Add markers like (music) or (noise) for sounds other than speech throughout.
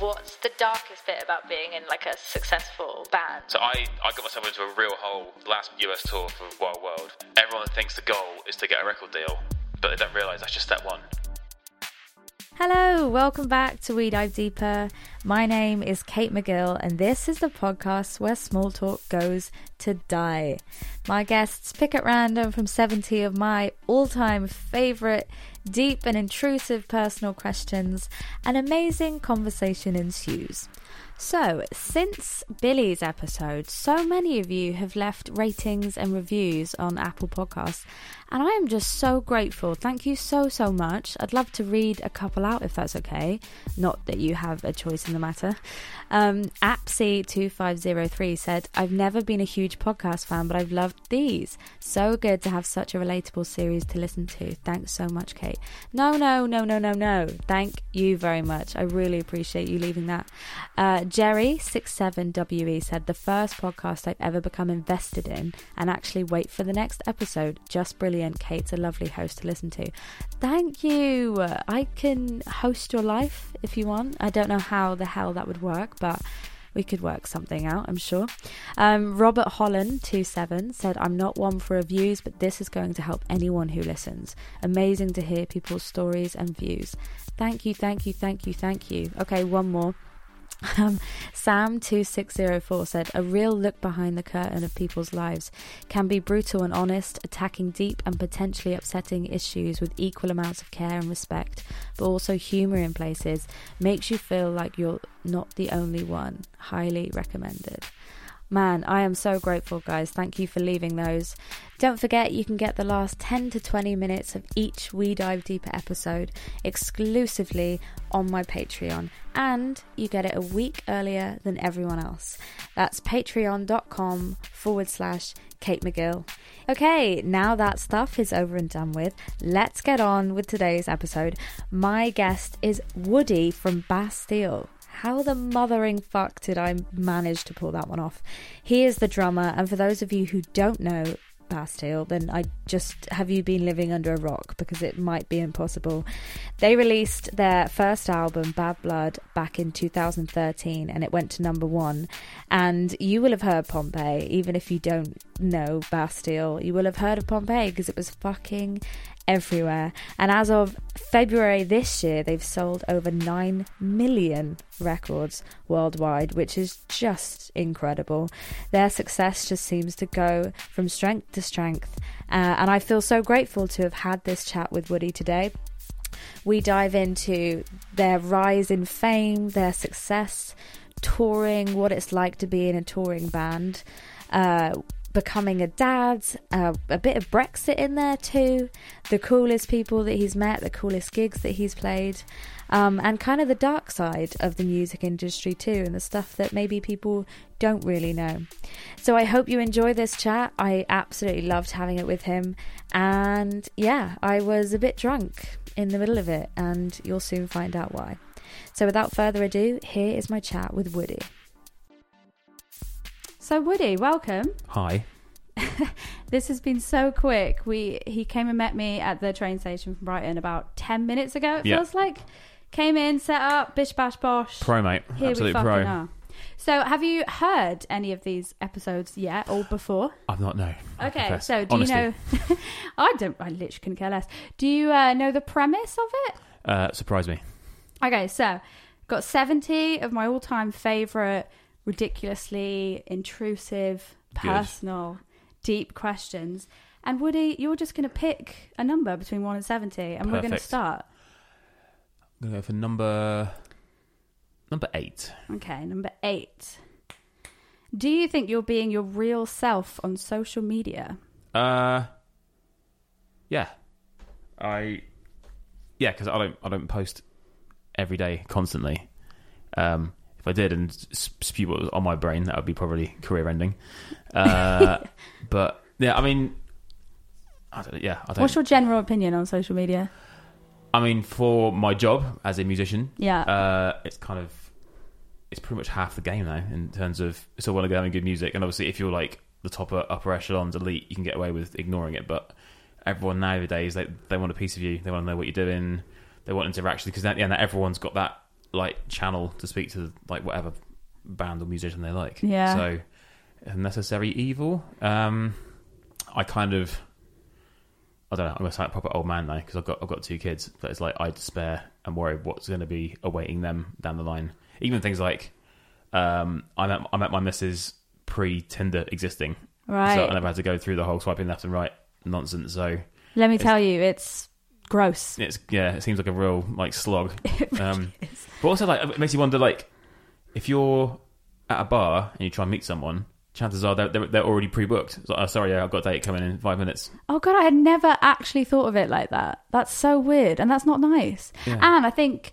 what's the darkest bit about being in like a successful band? So I, I got myself into a real hole last US tour for Wild World. Everyone thinks the goal is to get a record deal, but they don't realise that's just step one. Hello, welcome back to We Dive Deeper. My name is Kate McGill, and this is the podcast where small talk goes to die. My guests pick at random from 70 of my all time favourite deep and intrusive personal questions, an amazing conversation ensues. So, since Billy's episode, so many of you have left ratings and reviews on Apple Podcasts, and I am just so grateful. Thank you so, so much. I'd love to read a couple out if that's okay. Not that you have a choice in the matter. Um, Apsy2503 said, I've never been a huge podcast fan, but I've loved these. So good to have such a relatable series to listen to. Thanks so much, Kate. No, no, no, no, no, no. Thank you very much. I really appreciate you leaving that. Uh, Jerry67WE said, the first podcast I've ever become invested in and actually wait for the next episode. Just brilliant. Kate's a lovely host to listen to. Thank you. I can host your life if you want. I don't know how the hell that would work, but we could work something out, I'm sure. Um, Robert Holland, 27, said, I'm not one for reviews, but this is going to help anyone who listens. Amazing to hear people's stories and views. Thank you, thank you, thank you, thank you. Okay, one more. Um, Sam2604 said, A real look behind the curtain of people's lives can be brutal and honest, attacking deep and potentially upsetting issues with equal amounts of care and respect, but also humour in places, makes you feel like you're not the only one. Highly recommended. Man, I am so grateful, guys. Thank you for leaving those. Don't forget, you can get the last 10 to 20 minutes of each We Dive Deeper episode exclusively on my Patreon, and you get it a week earlier than everyone else. That's patreon.com forward slash Kate McGill. Okay, now that stuff is over and done with, let's get on with today's episode. My guest is Woody from Bastille. How the mothering fuck did I manage to pull that one off? He is the drummer, and for those of you who don't know Bastille, then I just have you been living under a rock because it might be impossible. They released their first album, Bad Blood, back in 2013, and it went to number one. And you will have heard Pompeii, even if you don't know Bastille, you will have heard of Pompeii because it was fucking everywhere. And as of February this year, they've sold over 9 million records worldwide, which is just incredible. Their success just seems to go from strength to strength. Uh, and I feel so grateful to have had this chat with Woody today. We dive into their rise in fame, their success, touring, what it's like to be in a touring band. Uh, becoming a dad, uh, a bit of Brexit in there too, the coolest people that he's met, the coolest gigs that he's played, um, and kind of the dark side of the music industry too, and the stuff that maybe people don't really know. So I hope you enjoy this chat. I absolutely loved having it with him, and yeah, I was a bit drunk in the middle of it, and you'll soon find out why. So without further ado, here is my chat with Woody. So Woody, welcome. Hi. (laughs) this has been so quick. We he came and met me at the train station from Brighton about ten minutes ago. It Yeah. feels like came in, set up, bish bash bosh. Pro, mate. Here Absolute we fucking pro. are. So, have you heard any of these episodes yet or before? I've not, no. I Okay, confess. so do Honesty. you know? (laughs) I don't. I literally couldn't care less. Do you uh, know the premise of it? Uh, surprise me. Okay, so got 70 of my all time favourite, ridiculously intrusive, Good. personal, deep questions. And Woody, you're just going to pick a number between 1 and 70, and we're going to start. I'm going to go for number number eight. Okay, number 8. Do you think you're being your real self on social media? Uh, yeah. I yeah, because I don't I don't post every day constantly. Um, I did and spew what was on my brain, that would be probably career ending. Uh, (laughs) but yeah, I mean, I don't. Yeah, I don't. What's your general opinion on social media? I mean, for my job as a musician, Yeah. uh, it's kind of it's pretty much half the game now in terms of it's all well and good having good music, and obviously if you're like the top upper echelons, elite, you can get away with ignoring it. But everyone nowadays they they want a piece of you, they want to know what you're doing, they want interaction because at the end everyone's got that like channel to speak to like whatever band or musician they like. Yeah. So necessary evil. Um, I kind of. I don't know. I'm gonna sound like a proper old man now because I've got I've got two kids, but it's like I despair and worry what's going to be awaiting them down the line. Even things like um, I met I met my missus pre Tinder existing, Right. so I never had to go through the whole swiping left and right nonsense. So Let me tell you, it's gross. it's yeah, it seems like a real like slog. (laughs) Um, but also like it makes you wonder like if you're at a bar and you try and meet someone, chances are they're they're, they're already pre-booked. Like, oh, sorry, I've got a date coming in five minutes. Oh god, I had never actually thought of it like that. That's so weird, and that's not nice. Yeah. And I think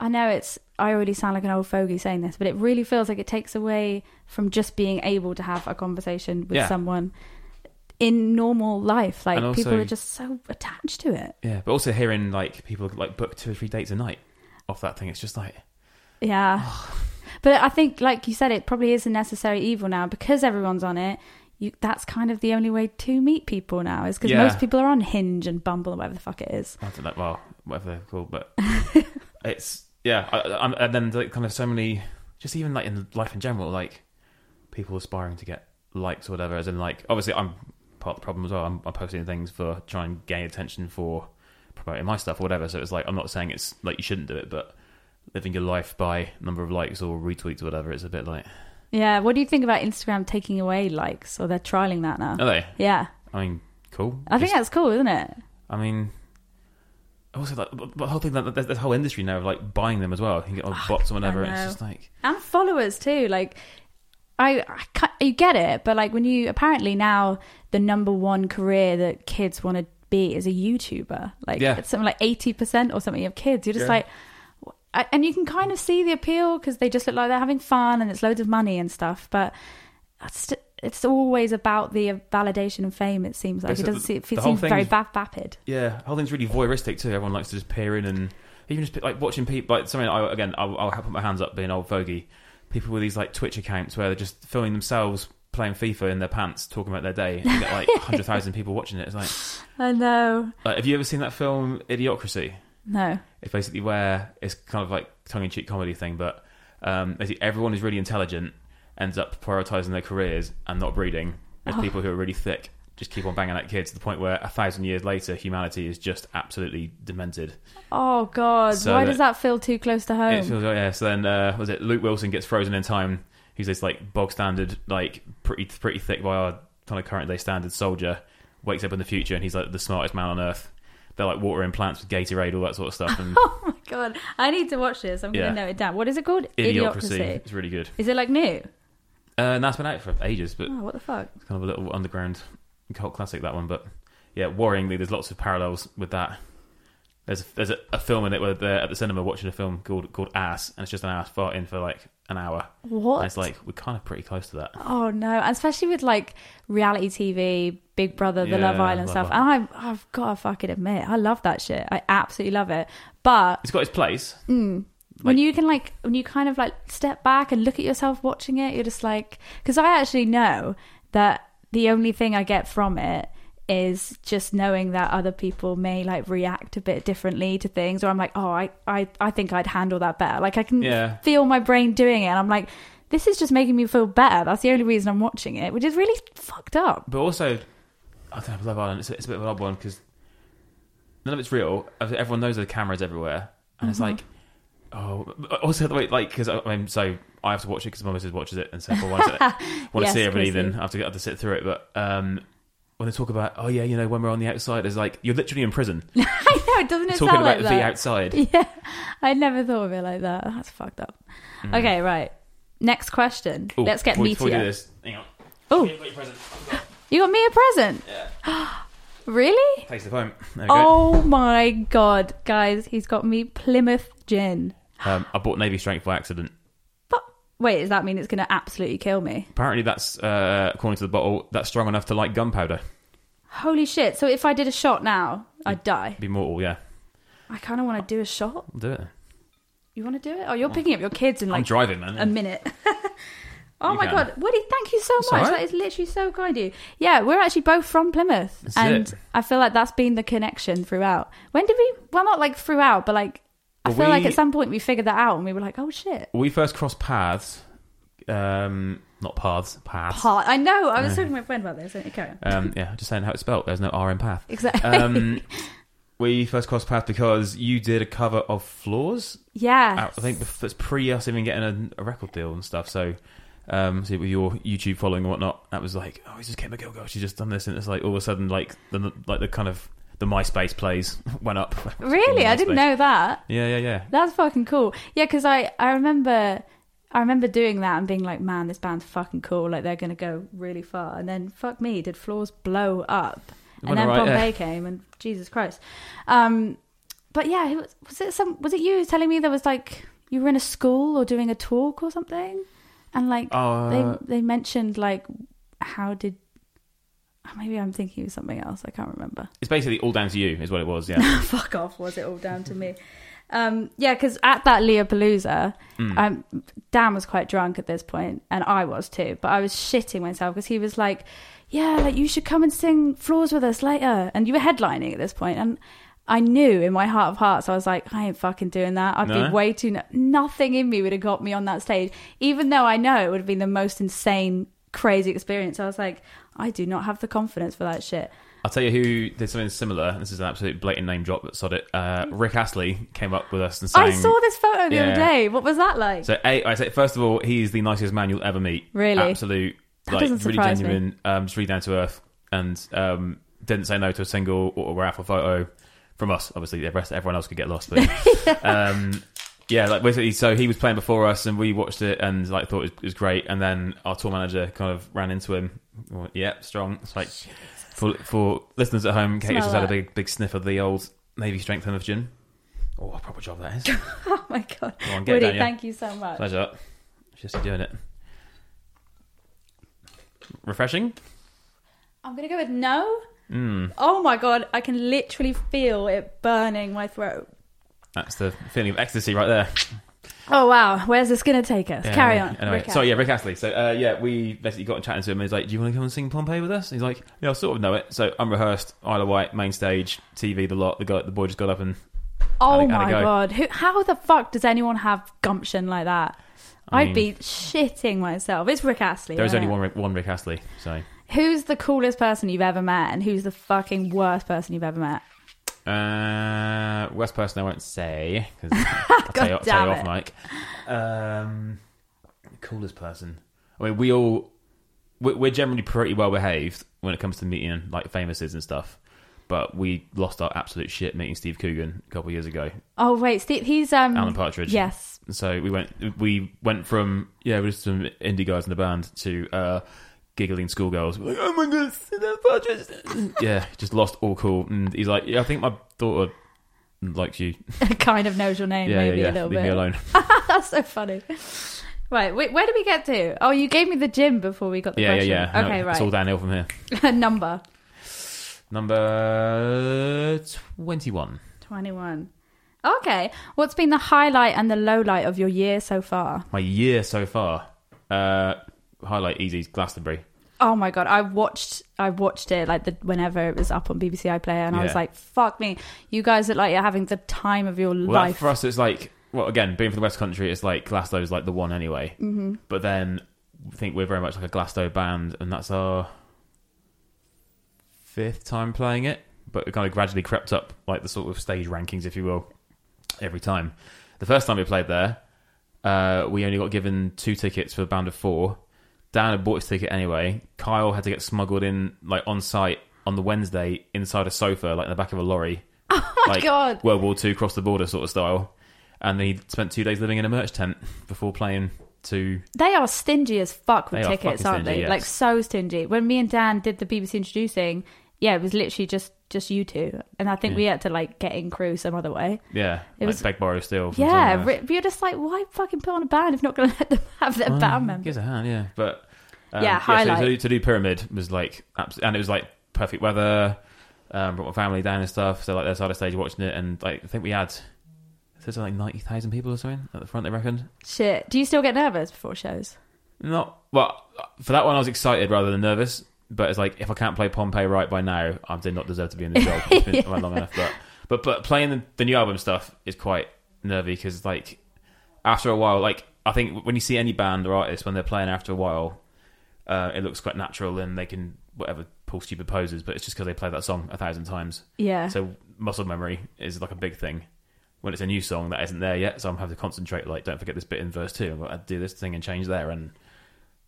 I know it's. I already sound like an old fogey saying this, but it really feels like it takes away from just being able to have a conversation with Yeah. someone in normal life. Like And people are just so attached to it. Yeah, but also hearing like people like book two or three dates a night off that thing, it's just like Yeah. but I think, like you said, it probably is a necessary evil now because everyone's on it. You, that's kind of the only way to meet people now, is because Yeah. most people are on Hinge and Bumble and whatever the fuck it is. I don't know, well, whatever they're called, but (laughs) it's yeah, I, I, and then like kind of so many, just even like in life in general, like people aspiring to get likes or whatever. As in, like obviously, I'm part of the problem as well. I'm, I'm posting things for trying to gain attention for promoting my stuff or whatever. So it's like I'm not saying it's like you shouldn't do it, but living your life by number of likes or retweets or whatever, it's a bit like Yeah. What do you think about Instagram taking away likes, or they're trialing that now? are they? Yeah. I mean, cool. I think that's cool, isn't it? I mean, also like the whole thing that there's this whole industry now of like buying them as well. You can get on oh, bots or whatever. It's just like And followers too. Like, I, I you get it, but like when you apparently now the number one career that kids want to be is a YouTuber. Like Yeah. it's something like eighty percent or something of kids. You're just Yeah. like, I- and you can kind of see the appeal because they just look like they're having fun and it's loads of money and stuff. But it's it's always about the uh, validation and fame. It seems like It's it doesn't see. It seems very vapid. yeah, the whole thing's really voyeuristic too. Everyone likes to just peer in and even just like watching people like something. I, again, I'll, I'll put my hands up being old fogey. People with these like Twitch accounts where they're just filming themselves playing FIFA in their pants, talking about their day, and you get like (laughs) hundred thousand people watching it. It's like, I know. like, have you ever seen that film Idiocracy? No. It's basically where it's kind of like tongue in cheek comedy thing, but um, basically everyone who's really intelligent ends up prioritizing their careers and not breeding. As Oh. people who are really thick just keep on banging at kids to the point where a thousand years later, humanity is just absolutely demented. Oh God! So Why that- does that feel too close to home? It feels like, yeah. So then, uh, was it Luke Wilson gets frozen in time? He's this like bog standard, like pretty pretty thick by our kind of current day standard soldier. Wakes up in the future and he's like the smartest man on earth. They're like watering plants with Gatorade, all that sort of stuff. And (laughs) Oh my god! I need to watch this. I'm Yeah. going to note it down. What is it called? Idiocracy, it's really good. Is it like new? Uh, and that's been out for ages, but Oh, what the fuck? It's kind of a little underground cult classic that one, but yeah, worryingly, there's lots of parallels with that. There's there's a, a film in it where they're at the cinema watching a film called called Ass, and it's just an ass farting for like an hour. What? And it's like we're kind of pretty close to that. oh no! Especially with like reality TV, Big Brother, The Love Island Love stuff. Island. And I, I've got to fucking admit, I love that shit. I absolutely love it. But It's got its place. Mm. when Like- you can like when you kind of like step back and look at yourself watching it you're just like because i actually know that the only thing i get from it is just knowing that other people may like react a bit differently to things or i'm like oh i i, I think i'd handle that better like i can Yeah. feel my brain doing it and i'm like this is just making me feel better that's the only reason i'm watching it which is really fucked up But also, I don't know, Love Island, it's, a- it's a bit of an odd one because none of it's real. Everyone knows there are cameras everywhere. And it's mm-hmm. like, oh, also the way, like, because I mean, so I have to watch it because my missus watches it and so I want to, want Yes, to see it every Chrissy. I have to, I have to sit through it. But um, when they talk about, oh, yeah, you know, when we're on the outside, it's like, you're literally in prison (laughs) i know it doesn't it talking sound about like the that outside. (laughs) Yeah, I never thought of it like that. That's fucked up. Okay, right. Next question. Ooh, Let's get before, before we do this, hang on. Oh, You've got your present. I forgot. you got me a present. (gasps) (gasps) really? Taste the. There we go. Oh my god, guys, he's got me Plymouth gin. Um, I bought Navy Strength by accident. But wait, does that mean it's going to absolutely kill me? Apparently, that's uh, according to the bottle, that's strong enough to light gunpowder. Holy shit! So if I did a shot now, I'd die. Be mortal, yeah. I kind of want to do a shot. I'll do it. You want to do it? Oh, you're picking up your kids in I'm like driving, man. a minute. (laughs) oh You my can. god, Woody, thank you so That's much. all right. That is literally so kind of you. Yeah, we're actually both from Plymouth, That's and it. I feel like that's been the connection throughout. When did we? Well, not like throughout, but like I feel like we- at some point we figured that out and we were like, oh shit. we first crossed paths. Um, not paths, paths. Part. I know. I was talking to my friend about this. Okay, carry on. Um, yeah, just saying how it's spelled. There's no R in path. Exactly. Um, (laughs) we first crossed paths because you did a cover of Flaws. yeah. I think that's pre us even getting a, a record deal and stuff. So, um, see with your YouTube following and whatnot, that was like, oh, he's just Kate McGill. Gosh, she's just done this, and it's like all of a sudden, like the like the kind of the MySpace plays (laughs) went up. (laughs) Really? I didn't know that. Yeah, yeah, yeah. That's fucking cool. Yeah, because I, I remember I remember doing that and being like, man, this band's fucking cool. Like they're gonna go really far. And then fuck me, did Flaws blow up? And then alright, Pompeii yeah. (laughs) came, and Jesus Christ. Um, but yeah, was, was it some? Was it you telling me there was like you were in a school or doing a talk or something, and like Uh, they they mentioned like how did. oh, Maybe I'm thinking of something else. I can't remember. It's basically all down to you, is what it was. Yeah. (laughs) fuck off was it all down to me um yeah because at that Leopallooza Mm. um dan was quite drunk at this point and i was too but i was shitting myself because he was like yeah like you should come and sing Flaws with us later and you were headlining at this point and i knew in my heart of hearts i was like i ain't fucking doing that i'd No? be way too nothing in me would have got me on that stage even though i know it would have been the most insane crazy experience i was like i do not have the confidence for that shit I'll tell you who did something similar. This is an absolute blatant name drop, but sod it. Uh, Rick Astley came up with us and sang. i saw this photo the Yeah. other day what was that like So, a, I say first of all, he's the nicest man you'll ever meet. Really? absolute, That like doesn't really surprise me. genuine, um, just really down to earth, and um, didn't say no to a single autograph or photo from us. Obviously, the rest everyone else could get lost, but (laughs) um, yeah, like basically, so he was playing before us, and we watched it and like thought it was, great, and then our tour manager kind of ran into him. Well, yeah, strong. It's like for for listeners at home, Kate Smell just had a that. big big sniff of the old Navy Strength Plymouth gin. Oh, a proper job that is. (laughs) Oh my god, Go on, get it Woody, down, yeah. thank you so much. Pleasure. Just doing it. Refreshing. I'm gonna go with no. Mm, Oh my god, I can literally feel it burning my throat. that's the feeling of ecstasy right there. Oh wow, where's this gonna take us? Yeah, Carry on. Anyway, Rick so yeah, Rick Astley. So uh, yeah, we basically got chatting to him. and He's like, "Do you want to come and sing Pompeii with us?" And he's like, "Yeah, I sort of know it." So unrehearsed, Isle of Wight, main stage, TV, the lot. The guy, the boy just got up and oh how'd it- how'd my go? god, Who, how the fuck does anyone have gumption like that? I I'd be shitting myself. It's Rick Astley. there is only it? one Rick, one Rick Astley. So Who's the coolest person you've ever met, and who's the fucking worst person you've ever met? uh, worst person I won't say because (laughs) I'll tell you, I'll tell you off mic. Um, coolest person. I mean, we all we're we're generally pretty well behaved when it comes to meeting like famouses and stuff. But we lost our absolute shit meeting Steve Coogan a couple of years ago. Oh wait, Steve, he's um. Alan Partridge. Yes. So we went we went from yeah, we're just some indie guys in the band to uh giggling schoolgirls. Like, oh my god, Alan Partridge. (laughs) yeah, just lost all cool. And he's like, yeah, I think my daughter likes you. (laughs) kind of knows your name, Yeah, maybe yeah, a yeah. little Leave bit. me alone. (laughs) That's so funny. Right, wait, where did we get to? Oh, you gave me the gym before we got the yeah, yeah, question. yeah. No, Okay, It's all right. downhill from here. Number Number twenty-one. 21. Okay. What's been the highlight and the low light of your year so far? My year so far. Uh, highlight Easy's Glastonbury. Oh my god, I watched I watched it like the whenever it was up on BBC iPlayer and I was Yeah. like, fuck me. You guys are like you're having the time of your Well, life. for us, it's like well, again, being from the West Country, it's like Glasto's like the one anyway. Mm-hmm. But then I think we're very much like a Glasgow band, and that's our fifth time playing it. But it kind of gradually crept up, like the sort of stage rankings, if you will, every time. The first time we played there, uh, we only got given two tickets for a band of four. Dan had bought his ticket anyway. Kyle had to get smuggled in, like on site on the Wednesday, inside a sofa, like in the back of a lorry. (laughs) oh my like god. World War Two cross the border sort of style. And he spent two days living in a merch tent before playing to. They are stingy as fuck with They tickets, aren't stingy, they? yes. Like so stingy. When me and Dan did the BBC introducing, yeah, it was literally just just you two, and I think Yeah. we had to like get in crew some other way. Yeah, It like was- beg borrow steal. Yeah, someone else. ri- but you're just like, why fucking put on a band if not going (laughs) to let them have their Well, band members? Gives a hand, yeah. But um, Yeah, so highlight. to, do- to do pyramid was like, abs- and it was like perfect weather. Um, brought my family down and stuff. So like, side of stage watching it, and like, I think we had. There's like ninety thousand people or something at the front. They reckoned. Shit. Do you still get nervous before shows? Not well for that one. I was excited rather than nervous. But it's like if I can't play Pompeii right by now, I did not deserve to be in the job. It's been (laughs) around long enough. But but but playing the, the new album stuff is quite nervy because like after a while, like I think when you see any band or artist when they're playing after a while, uh, it looks quite natural and they can whatever pull stupid poses, but it's just because they play that song a thousand times. Yeah. So muscle memory is like a big thing. When it's a new song that isn't there yet, so I'm having to concentrate. Like, don't forget this bit in verse two. I've got to do this thing and change there, and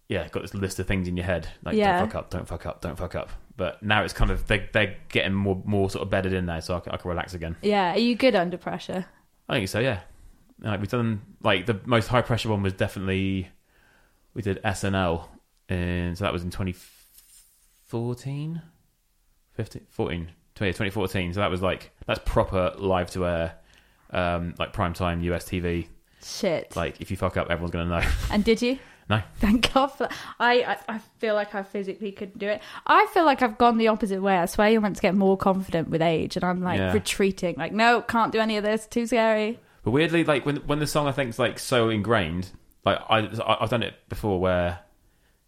yeah, got this list of things in your head. Like, Yeah. don't fuck up, don't fuck up, don't fuck up. But now it's kind of they they're getting more more sort of bedded in there, so I can, I can relax again. yeah. Are you good under pressure? I think so. Yeah, like we've done like the most high pressure one was definitely we did SNL, and so that was in 2014, 15, 14, 20, 2014. So that was like that's proper live to air, um, like prime time US TV. Shit. Like if you fuck up, everyone's gonna know. and did you? No. Thank God for that. I, I, I feel like I physically couldn't do it. I feel like I've gone the opposite way. I swear you're meant to get more confident with age, and I'm like Yeah. retreating. Like, no, can't do any of this. Too scary. But weirdly, like when when the song I think is like so ingrained, like I I- I've done it before where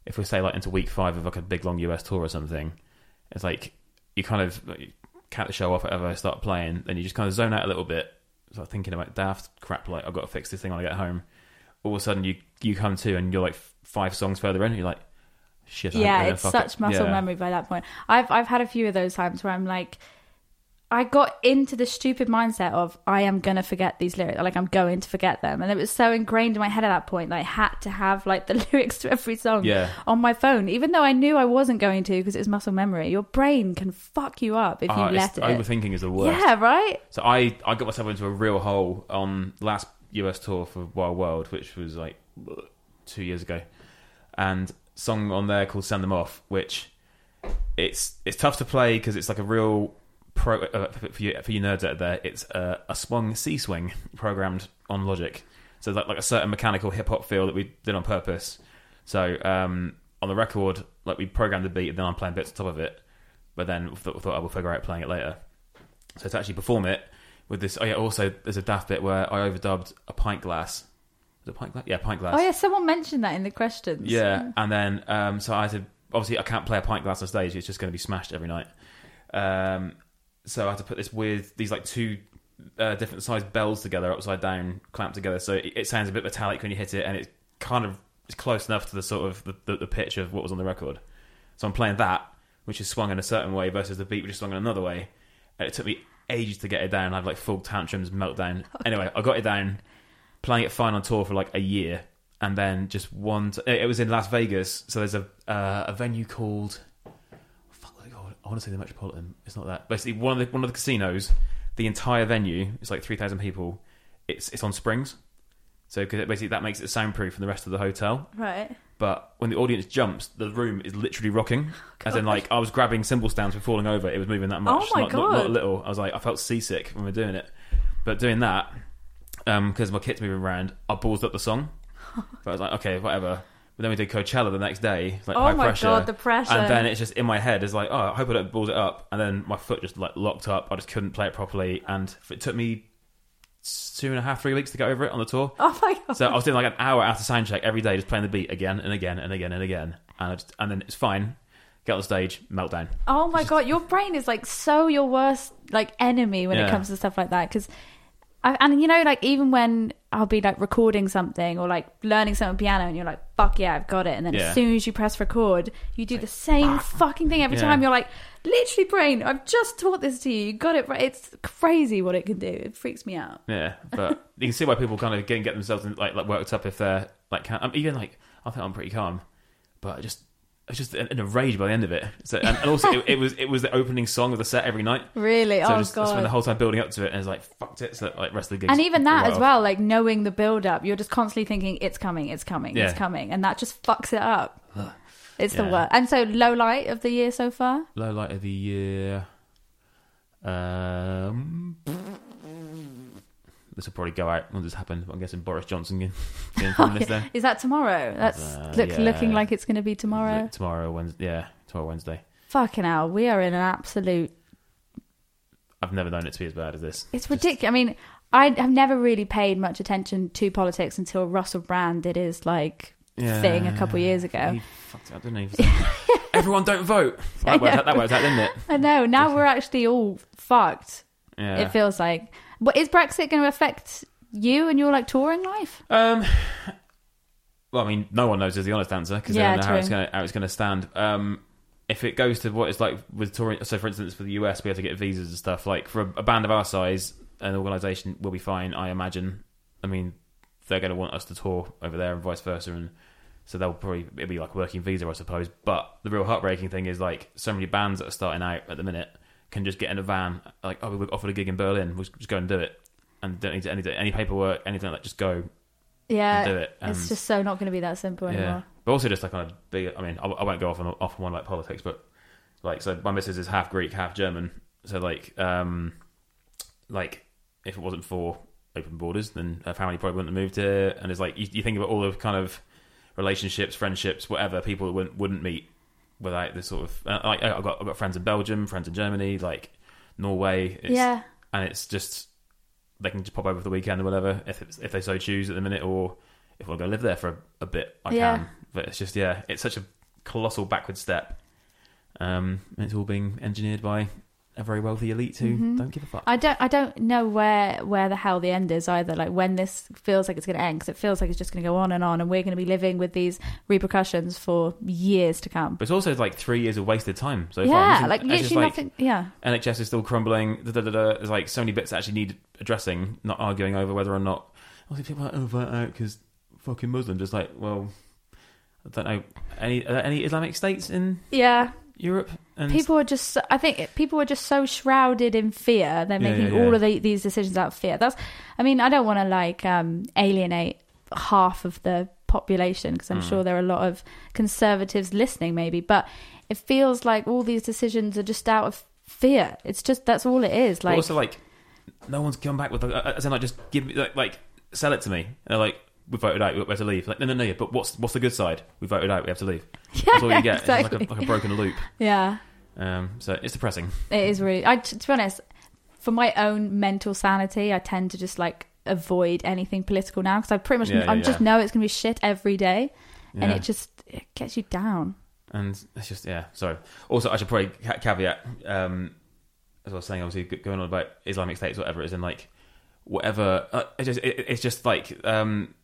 if we say like into week five of like a big long US tour or something, it's like you kind of like, you count the show off whatever I start playing, then you just kind of zone out a little bit, start thinking about daft crap like I've got to fix this thing when I get home. All of a sudden you you come to and you're like five songs further in, and you're like, shit. Yeah, I it's such up. muscle Yeah. memory by that point. I've I've had a few of those times where I'm like, I got into the stupid mindset of I am gonna forget these lyrics, like I'm going to forget them, and it was so ingrained in my head at that point that I had to have like the (laughs) lyrics to every song Yeah. on my phone, even though I knew I wasn't going to because it was muscle memory. Your brain can fuck you up if you Oh, let it. Overthinking is the worst. Yeah, right. So I, I got myself into a real hole on last US tour for Wild World, which was like two years ago, and song on there called "Send Them Off," which it's it's tough to play because it's like a real pro uh, for you for you nerds out there. It's a, a swung C swing programmed on Logic, so like like a certain mechanical hip hop feel that we did on purpose. So um, on the record, like we programmed the beat, and then I'm playing bits on top of it. But then thought, thought I will figure out playing it later. So to actually perform it with this, oh yeah. Also, there's a daft bit where I overdubbed a pint glass. Was it a pint glass? Yeah, pint glass. Oh yeah, someone mentioned that in the questions. Yeah, and then um, so I had to obviously I can't play a pint glass on stage; it's just going to be smashed every night. Um, so I had to put this with these like two uh, different sized bells together, upside down, clamped together, so it, it sounds a bit metallic when you hit it, and it's kind of it's close enough to the sort of the, the, the pitch of what was on the record. So I'm playing that, which is swung in a certain way, versus the beat which is swung in another way, and it took me ages to get it down. I had like full tantrums, meltdown. (laughs) Anyway, I got it down playing it fine on tour for like a year, and then just one. T- it was in Las Vegas, so there's a uh, a venue called. Fuck, what is called? I want to say the Metropolitan. It's not that. Basically, one of the one of the casinos. The entire venue it's like three thousand people. It's it's on springs, so because basically that makes it soundproof from the rest of the hotel. Right. But when the audience jumps, the room is literally rocking. (laughs) Oh, As in, like I was grabbing cymbal stands for falling over. It was moving that much. Oh my not, not- not a little. I was like, I felt seasick when we were doing it. But doing that, um, because my kit's moving around, I ballsed up the song. (laughs) but I was like, okay, whatever. But then we did Coachella the next day, like Oh high my pressure. God, the pressure. And then it's just in my head. It's like, oh, I hope I don't balls it up. And then my foot just like locked up. I just couldn't play it properly, and it took me two and a half, three weeks to get over it on the tour. (laughs) Oh my god. So I was doing like an hour after sound check every day, just playing the beat again and again and again and again, and I just, and then it's fine. Get on the stage, meltdown. Oh my god, your brain is like so your worst like enemy when it comes to stuff like that because. And you know, like even when I'll be like recording something or like learning something piano, and you're like, "Fuck yeah, I've got it," and then Yeah. as soon as you press record, you do the same fucking thing every Yeah. time. You're like, "Literally, brain, I've just taught this to you. You got it right." It's crazy what it can do. It freaks me out. Yeah, but (laughs) you can see why people kind of get, get themselves in, like like worked up if they're like calm. Um, I'm even like I think I'm pretty calm, but I just I was just in a rage by the end of it. So and, and also it, it was it was the opening song of the set every night. Really? So oh just I spent the whole time building up to it, and it's like fucked it. So that, like rest of the gigs, and even that as off. well, like knowing the build up, you're just constantly thinking, "It's coming, it's coming, it's coming," and that just fucks it up. It's the worst. And so, low light of the year so far. Low light of the year. Um, this will probably go out when this happens. I'm guessing Boris Johnson can can film this then. Is that tomorrow? That's Uh, look, yeah. looking like it's going to be tomorrow. Tomorrow, Wednesday. Yeah, tomorrow Wednesday. Fucking hell, we are in an absolute. I've never known it to be as bad as this. It's Just- ridiculous. I mean, I have never really paid much attention to politics until Russell Brand did his like thing a couple years ago. He fucked it up, didn't he? (laughs) Everyone don't vote. That worked, out, that worked out, didn't it? (laughs) I know. Now we're actually all fucked. Yeah. It feels like. But is Brexit going to affect you and your like touring life? Um, well, I mean, no one knows is the honest answer because Yeah, they don't know how it's going to how it's going to stand. Um, if it goes to what it's like with touring, so for instance, for the US, we have to get visas and stuff. Like for a, a band of our size, an organisation will be fine, I imagine. I mean, they're going to want us to tour over there and vice versa, and so they'll probably it'll be like working visa, I suppose. But the real heartbreaking thing is like so many bands that are starting out at the minute can just get in a van, like oh, we were offered a gig in Berlin, we'll just go and do it, and don't need to, any any paperwork, anything like that, just go Yeah, and do it. it's just so not going to be that simple anymore. but also just like on a big. I mean, I, I won't go off on off on one like politics, but like so, my missus is half Greek, half German. So like, um, like if it wasn't for open borders, then her family probably wouldn't have moved here. And it's like you, you think about all the kind of relationships, friendships, whatever people wouldn't wouldn't meet without this sort of. Uh, like I've got I've got friends in Belgium, friends in Germany, like Norway. It's, yeah, and it's just they can just pop over for the weekend or whatever if it's, if they so choose at the minute, or if I go live there for a, a bit, I Yeah. can. But it's just yeah, it's such a colossal backward step. Um, and it's all being engineered by a very wealthy elite who Mhm. don't give a fuck. I don't. I don't know where where the hell the end is either. Like when this feels like it's going to end, because it feels like it's just going to go on and on, and we're going to be living with these repercussions for years to come. but it's also like three years of wasted time so far. yeah, like literally like nothing. Yeah, NHS is still crumbling. Da, da, da, da. There's like so many bits that actually need addressing, not arguing over whether or not. Obviously, people are like, oh, vote out because fucking Muslims. Just like, well, I don't know. Any are there any Islamic states in yeah. Europe? And People are just. I think people are just so shrouded in fear. They're Yeah, making yeah, all of the, these decisions out of fear. That's. I mean, I don't want to like um, alienate half of the population because I'm Mm. sure there are a lot of conservatives listening, maybe, but it feels like all these decisions are just out of fear. It's just that's all it is. But Like, also, like, no one's come back with, as in, like, just give me, like, like sell it to me. And they're like, we voted out, we have to leave. Like, no, no, no, yeah, but what's what's the good side? We voted out, we have to leave. yeah, (laughs) That's all you get. exactly. It's like a, like a broken loop. (laughs) yeah. Um, so it's depressing. It is really. I, to be honest, for my own mental sanity, I tend to just like avoid anything political now because I pretty much Yeah, yeah, I just yeah. know it's gonna be shit every day, and it just it gets you down. and it's just yeah. Sorry. Also, I should probably ca- caveat um, as I was saying. Obviously, going on about Islamic states, whatever it is, in like whatever. Uh, it's just it, it's just like um,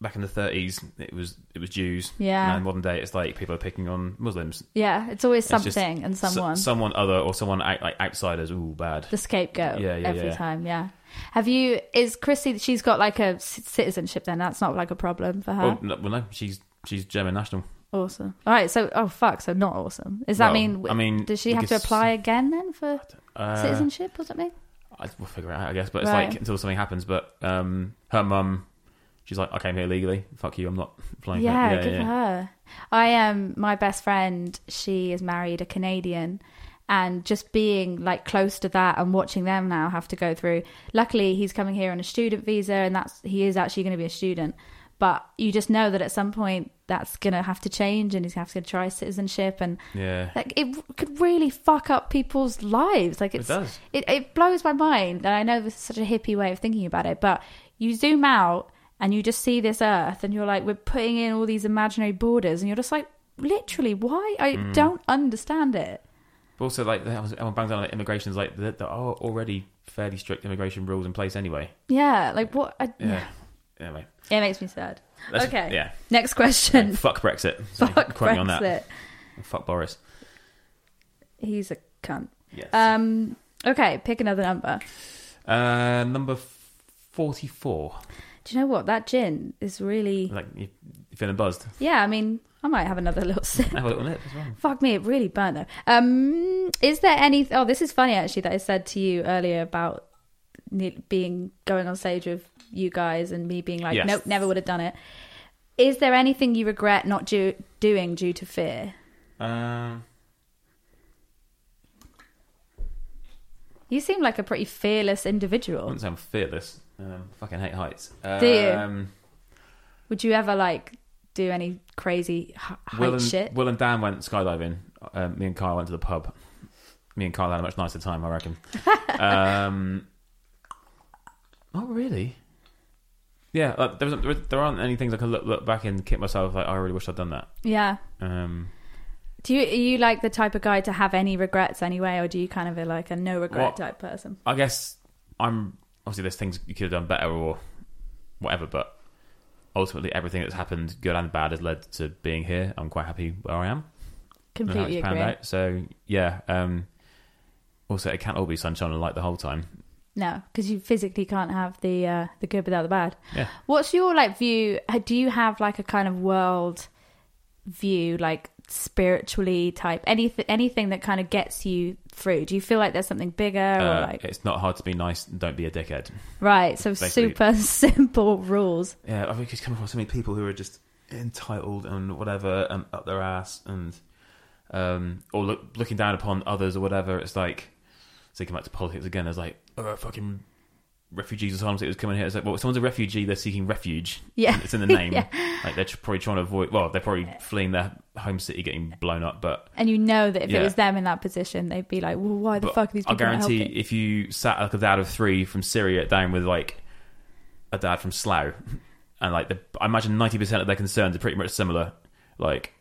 back in the 30s, it was it was Jews. Yeah. And modern day, it's like people are picking on Muslims. Yeah, it's always It's just something and So- someone. someone other, or someone out, like outsiders. Ooh, bad. the scapegoat Yeah, yeah, every yeah. time. Yeah. Have you? Is Chrissy? She's got like a c- citizenship. Then that's not like a problem for her. Well, no, well, no, she's she's German national. Awesome. All right. So, oh fuck. So not awesome. Does that Well, mean? I mean, does she have to apply again then for Uh, citizenship or something? I, we'll figure it out, I guess. But it's Right. like until something happens. But um, her mum, she's like, I came here legally. Fuck you, I'm not for. Yeah, yeah, good yeah. for her. I am um, my best friend. She is married a Canadian, and just being like close to that and watching them now have to go through. Luckily, he's coming here on a student visa, and that's he is actually going to be a student. But you just know that at some point that's going to have to change, and he's going to have to try citizenship, and Yeah. like it could really fuck up people's lives. Like It does. it, it blows my mind. And I know this is such a hippie way of thinking about it, but you zoom out and you just see this earth and you're like, we're putting in all these imaginary borders and you're just like, literally, why? I Mm. don't understand it. But also, like, everyone bangs on like, immigration is like there, there are already fairly strict immigration rules in place anyway. Yeah, like what? I, Yeah. Anyway, It makes me sad. Let's- Okay. Yeah. Next question. Fuck Brexit. So (laughs) Fuck quote me on that. Brexit. Fuck Boris. He's a cunt. Yes. Um. Okay, pick another number. uh, number forty-four. Do you know what? That gin is really. Like you feeling buzzed? Yeah, I mean, I might have another (laughs) little sip. Have a little nip as well. Fuck me, it really burnt though. Um, is there any? Oh, this is funny actually that I said to you earlier about being going on stage with you guys and me being like, Yes. nope, never would have done it. Is there anything you regret not do- doing due to fear? Um, You seem like a pretty fearless individual. I wouldn't say I'm fearless. Um, fucking hate heights. Do you? Um, Would you ever like do any crazy h- height Will and, shit? Will and Dan went skydiving. Um, me and Kyle went to the pub. Me and Kyle had a much nicer time, I reckon. (laughs) um, not really. Yeah, like, there, was, there, there aren't any things I can look, look back and kick myself like, I really wish I'd done that. yeah. Um, Do you are you like the type of guy to have any regrets anyway, or do you kind of a, like a no regret What? type person? I guess I'm obviously there's things you could have done better or whatever. But ultimately, everything that's happened, good and bad, has led to being here. I'm quite happy where I am. and how Completely it's panned agree. out. So yeah. Um, also, it can't all be sunshine and light the whole time. No, because you physically can't have the uh, the good without the bad. Yeah. What's your like view? uh, Do you have like a kind of world view, like spiritually type anything anything that kind of gets you through? Do you feel like there's something bigger or Uh, like it's not hard to be nice. Don't be a dickhead. right? So basically- super (laughs) simple rules. Yeah, I've just come across so many people who are just entitled and whatever and up their ass and um or look, looking down upon others or whatever. It's like thinking back to politics again. It's like uh, fucking refugees asylum seekers coming here. It's like, well, if someone's a refugee, they're seeking refuge. Yeah. it's in the name. (laughs) Yeah. Like they're probably trying to avoid. Well, they're probably fleeing their home city getting blown up, but. And you know that if Yeah. it was them in that position, they'd be like, "Well, why the But fuck are these I people not guarantee helping?" if you sat like a dad of three from Syria down with like a dad from Slough, and like the, I imagine ninety percent of their concerns are pretty much similar. Like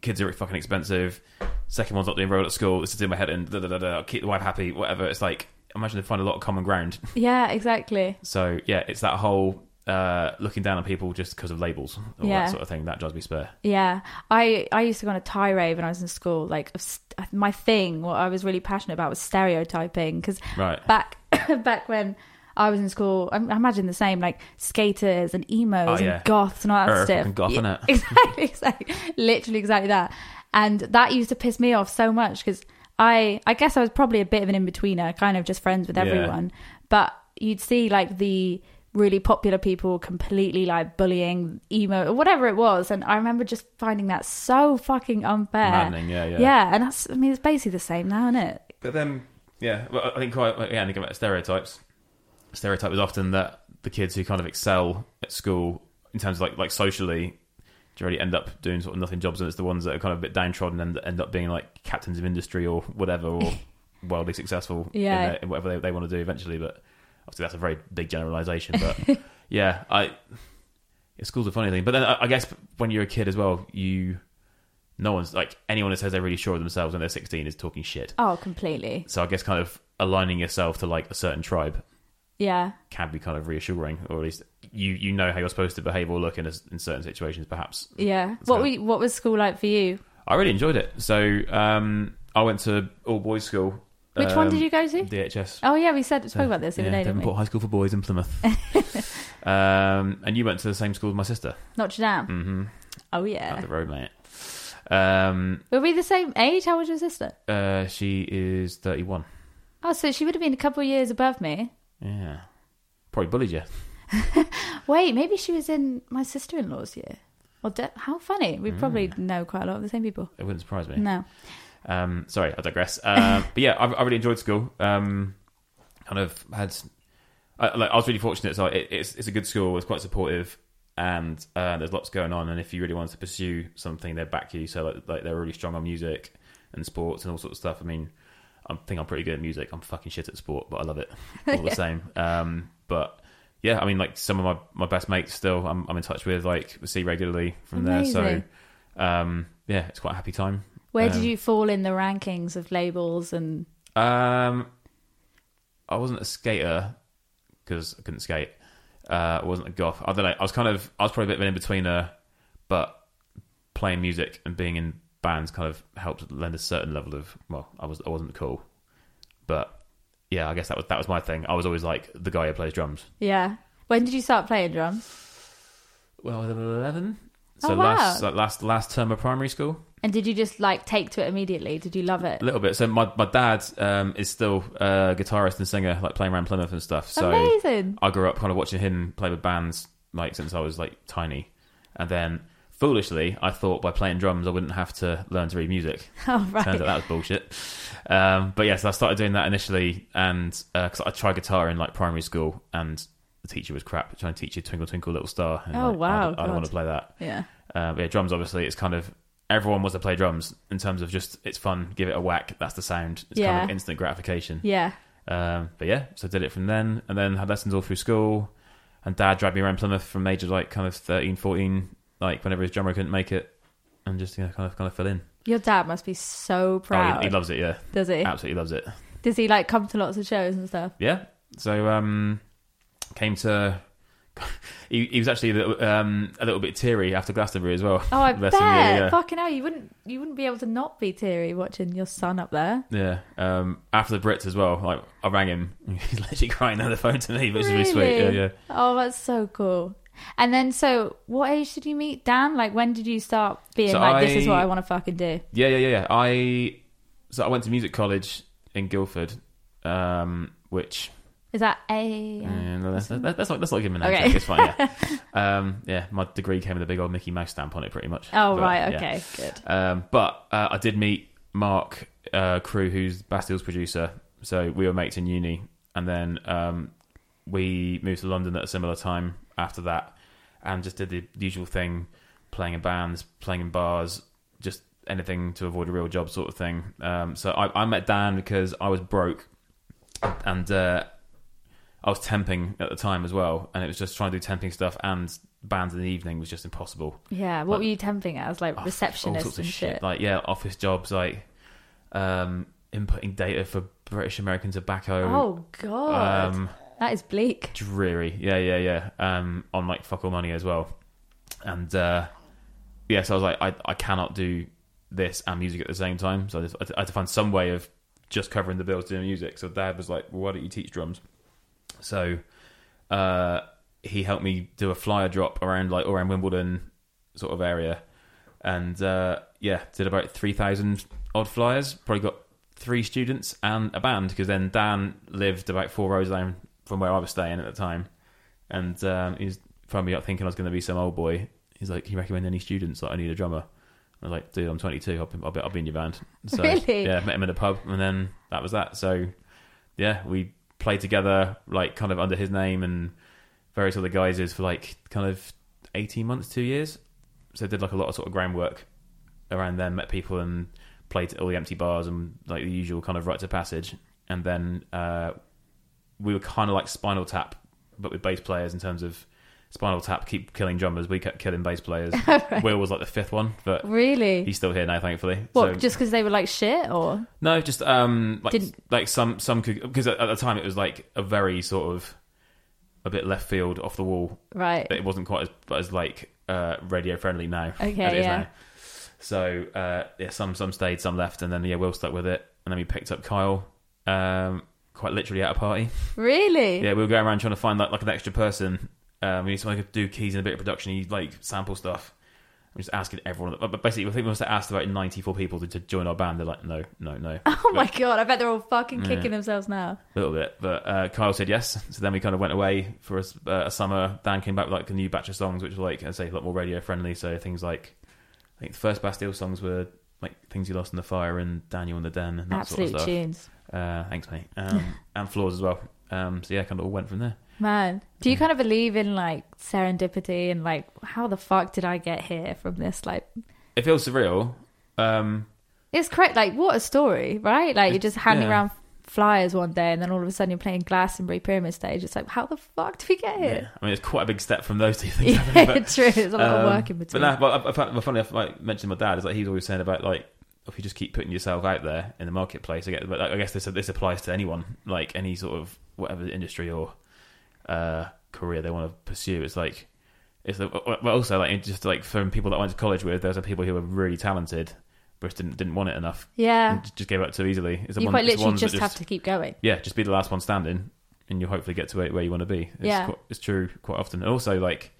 kids are fucking expensive. Second one's not doing well at school. This is in my head and da, da, da, da, keep the wife happy. Whatever. It's like I imagine they find a lot of common ground. (laughs) Yeah, exactly. So yeah, it's that whole uh, looking down on people just because of labels, all Yeah. that sort of thing. That drives me spare. Yeah, I I used to go on a tirade when I was in school. Like st- my thing, what I was really passionate about was stereotyping. Because Right. back (coughs) back when I was in school, I, I imagine the same, like skaters and emos Oh, and yeah. goths and all that Er, stuff. goth, Yeah, it? (laughs) Exactly, exactly, literally exactly that. And that used to piss me off so much because I I guess I was probably a bit of an in betweener, kind of just friends with Yeah. everyone. But you'd see like the really popular people completely like bullying emo or whatever it was and i remember just finding that so fucking unfair Maddening. Yeah, yeah. yeah and that's i mean it's basically the same now isn't it But then, yeah, well, I think quite yeah. Thinking about stereotypes, stereotype is often that the kids who kind of excel at school in terms of like like socially, generally end up doing sort of nothing jobs, and it's the ones that are kind of a bit downtrodden and end up being like captains of industry or whatever, or (laughs) wildly successful Yeah. in, their, in whatever they, they want to do eventually. But obviously, that's a very big generalization. But (laughs) yeah, I school's a funny thing. But then I, I guess when you're a kid as well, you no one's like anyone that says they're really sure of themselves when they're 16 is talking shit. oh completely So I guess kind of aligning yourself to like a certain tribe yeah can be kind of reassuring, or at least you you know how you're supposed to behave or look in a, in certain situations. Perhaps yeah So- what were what was school like for you I really enjoyed it. So um, I went to all boys school. which one um, did you go to DHS. oh yeah we said spoke about this the yeah, other day Devonport High School for Boys in Plymouth. (laughs) um, and you went to the same school as my sister. notre dame hmm oh Up yeah the road, mate. Um, were we the same age how old was your sister uh, she is 31. oh so she would have been a couple of years above me Yeah, probably bullied you. (laughs) wait maybe she was in my sister-in-law's year well de- how funny we probably know quite a lot of the same people It wouldn't surprise me. no Um, sorry, I digress. Um, (laughs) but yeah, I, I really enjoyed school. Um, kind of had, I, like, I was really fortunate. So it, it's it's a good school. It's quite supportive, and uh, there's lots going on. And if you really want to pursue something, they back you. So like, like they're really strong on music and sports and all sorts of stuff. I mean, I think I'm pretty good at music. I'm fucking shit at sport, but I love it all the (laughs) same. Um, but yeah, I mean, like some of my, my best mates still I'm, I'm in touch with, like see regularly from there. So um, yeah, it's quite a happy time. where Um, did you fall in the rankings of labels and Um, I wasn't a skater because I couldn't skate. Uh, I wasn't a goth. I don't know. I was kind of. I was probably a bit of an in betweener, but playing music and being in bands kind of helped lend a certain level of. Well, I was. I wasn't cool, but yeah, I guess that was that was my thing. I was always like the guy who plays drums. yeah when did you start playing drums Well, I was eleven. So Oh, wow. last like, last last term of primary school. And did you just like take to it immediately? Did you love it? A little bit. So my my dad um, is still a guitarist and singer, like playing around Plymouth and stuff. So Amazing. I grew up kind of watching him play with bands like since I was like tiny, and then foolishly I thought by playing drums I wouldn't have to learn to read music. (laughs) Oh Turns out that was bullshit. Um, but yes, I started doing that initially, and because I tried guitar in like primary school, and the teacher was crap, trying to teach you Twinkle Twinkle Little Star. And, Oh, like, I wow, don't, I don't want to play that. Yeah. Uh, but yeah, drums obviously it's kind of everyone wants to play drums in terms of just it's fun, give it a whack. That's the sound. It's kind of instant gratification. Yeah. Um, but yeah, so I did it from then, and then had lessons all through school. And Dad dragged me around Plymouth from age of like kind of 13, 14, like whenever his drummer couldn't make it, and just you know, kind of kind of fill in. Your dad must be so Oh, proud. he, he loves it, yeah, Does he? absolutely loves it. Does he like come to lots of shows and stuff? Yeah. So um, came to (laughs) he, he was actually a little, um, a little bit teary after Glastonbury as well. Oh, I (laughs) bet. him, yeah. Fucking hell, you wouldn't you wouldn't be able to not be teary watching your son up there. Yeah. Um, after the Brits as well. Like I rang him. (laughs) He's literally crying on the phone to me, which is really sweet. Yeah, yeah. Oh, that's so cool. And then, so what age did you meet Dan? Like, when did you start being So like, "This is what I want to fucking do"? Yeah, yeah, yeah, yeah. I so I went to music college in Guildford, um, which Is that a? and that's, that's, that's like that's like giving him a name Okay. It's fine. Yeah, (laughs) um, yeah. My degree came with a big old Mickey Mouse stamp on it, pretty much. Oh But, right, yeah. okay, good. Um, but uh, I did meet Mark uh, Crew, who's Bastille's producer. So we were mates in uni, and then um, we moved to London at a similar time after that, and just did the usual thing, playing in bands, playing in bars, just anything to avoid a real job sort of thing. Um, so I, I met Dan because I was broke, and uh, I was temping at the time as well, and it was just trying to do temping stuff and bands in the evening was just impossible Yeah, what like- were you temping as? Like Oh, all receptionist sorts and of shit. Like yeah, office jobs, like um, inputting data for British American tobacco. oh god, um, that is bleak. dreary. Yeah, yeah, yeah. Um, on like fuck all money as well. And uh, yeah, so I was like, I I cannot do this and music at the same time. So I, just, I had to find some way of just covering the bills doing music. So Dad was like, well, why don't you teach drums? So uh, he helped me do a flyer drop around like around Wimbledon sort of area, and uh, yeah, did about three thousand odd flyers. Probably got three students and a band because then Dan lived about four rows down from where I was staying at the time, and um, he's phoned me up thinking I was going to be some old boy. He's like, "Can you recommend any students? Like, I need a drummer." I was like, "Dude, I'm 22. I'll be, I'll be, I'll be in your band." So Really? yeah, met him in a pub, and then that was that. So yeah, we played together, like kind of under his name and various other guises for like kind of 18 months, two years. So did like a lot of sort of groundwork around then, met people and played at all the empty bars and like the usual kind of rites of passage. And then uh, we were kind of like Spinal Tap, but with bass players in terms of Spinal Tap keep killing drummers, we kept killing bass players. (laughs) Will was like the fifth one, but Really? he's still here now, thankfully. what? So- just because they were like shit, or no, just um, like Didn't- like some some could because at, at the time it was like a very sort of a bit left field, off the wall. right? It wasn't quite as as like uh, radio friendly now. Okay, as it is yeah. now. So uh, yeah, some some stayed, some left, and then yeah, Will stuck with it, and then we picked up Kyle. Um, quite literally at a party. Really? Yeah, we were going around trying to find like like an extra person. Um, we need someone who could do keys and a bit of production. He like sample stuff. I'm just asking everyone. But basically, I think we must have asked about 94 people to, to join our band. They're like, no, no, no. (laughs) Oh my god! I bet they're all fucking Yeah. kicking themselves now. a little bit. But uh, Kyle said yes. So then we kind of went away for a, uh, a summer. Dan came back with like a new batch of songs, which were like I say a lot more radio friendly. So things like I think the first Bastille songs were like "Things You Lost in the Fire" and "Daniel in the Den" and that Absolute sort of stuff. tunes, Uh, thanks, mate. Um, (laughs) and Flaws as well. Um, so yeah, kind of all went from there. man. Do you kind of believe in like serendipity and like how the fuck did I get here from this? Like, It feels surreal. Um, it's correct. Like, what a story, right? Like you're just handing yeah. around flyers one day, and then all of a sudden you're playing Glastonbury Pyramid Stage. It's like, how the fuck did we get yeah. here? I mean, it's quite a big step from those two things. (laughs) Yeah? But- true. There's a lot of Um, work in between. But no, but I, I found, funny like mentioned my dad is like he's always saying about like if you just keep putting yourself out there in the marketplace. I get, but I guess this this applies to anyone, like any sort of whatever industry or uh, career they want to pursue. It's like it's the, but also like just like from people that I went to college with, there's some people who were really talented, but just didn't didn't want it enough. yeah, just gave up too easily. It's you one- quite literally that just, have to keep going. yeah, just be the last one standing, and you'll hopefully get to where, where you want to be. It's Yeah. quite, it's true quite often. And also, like,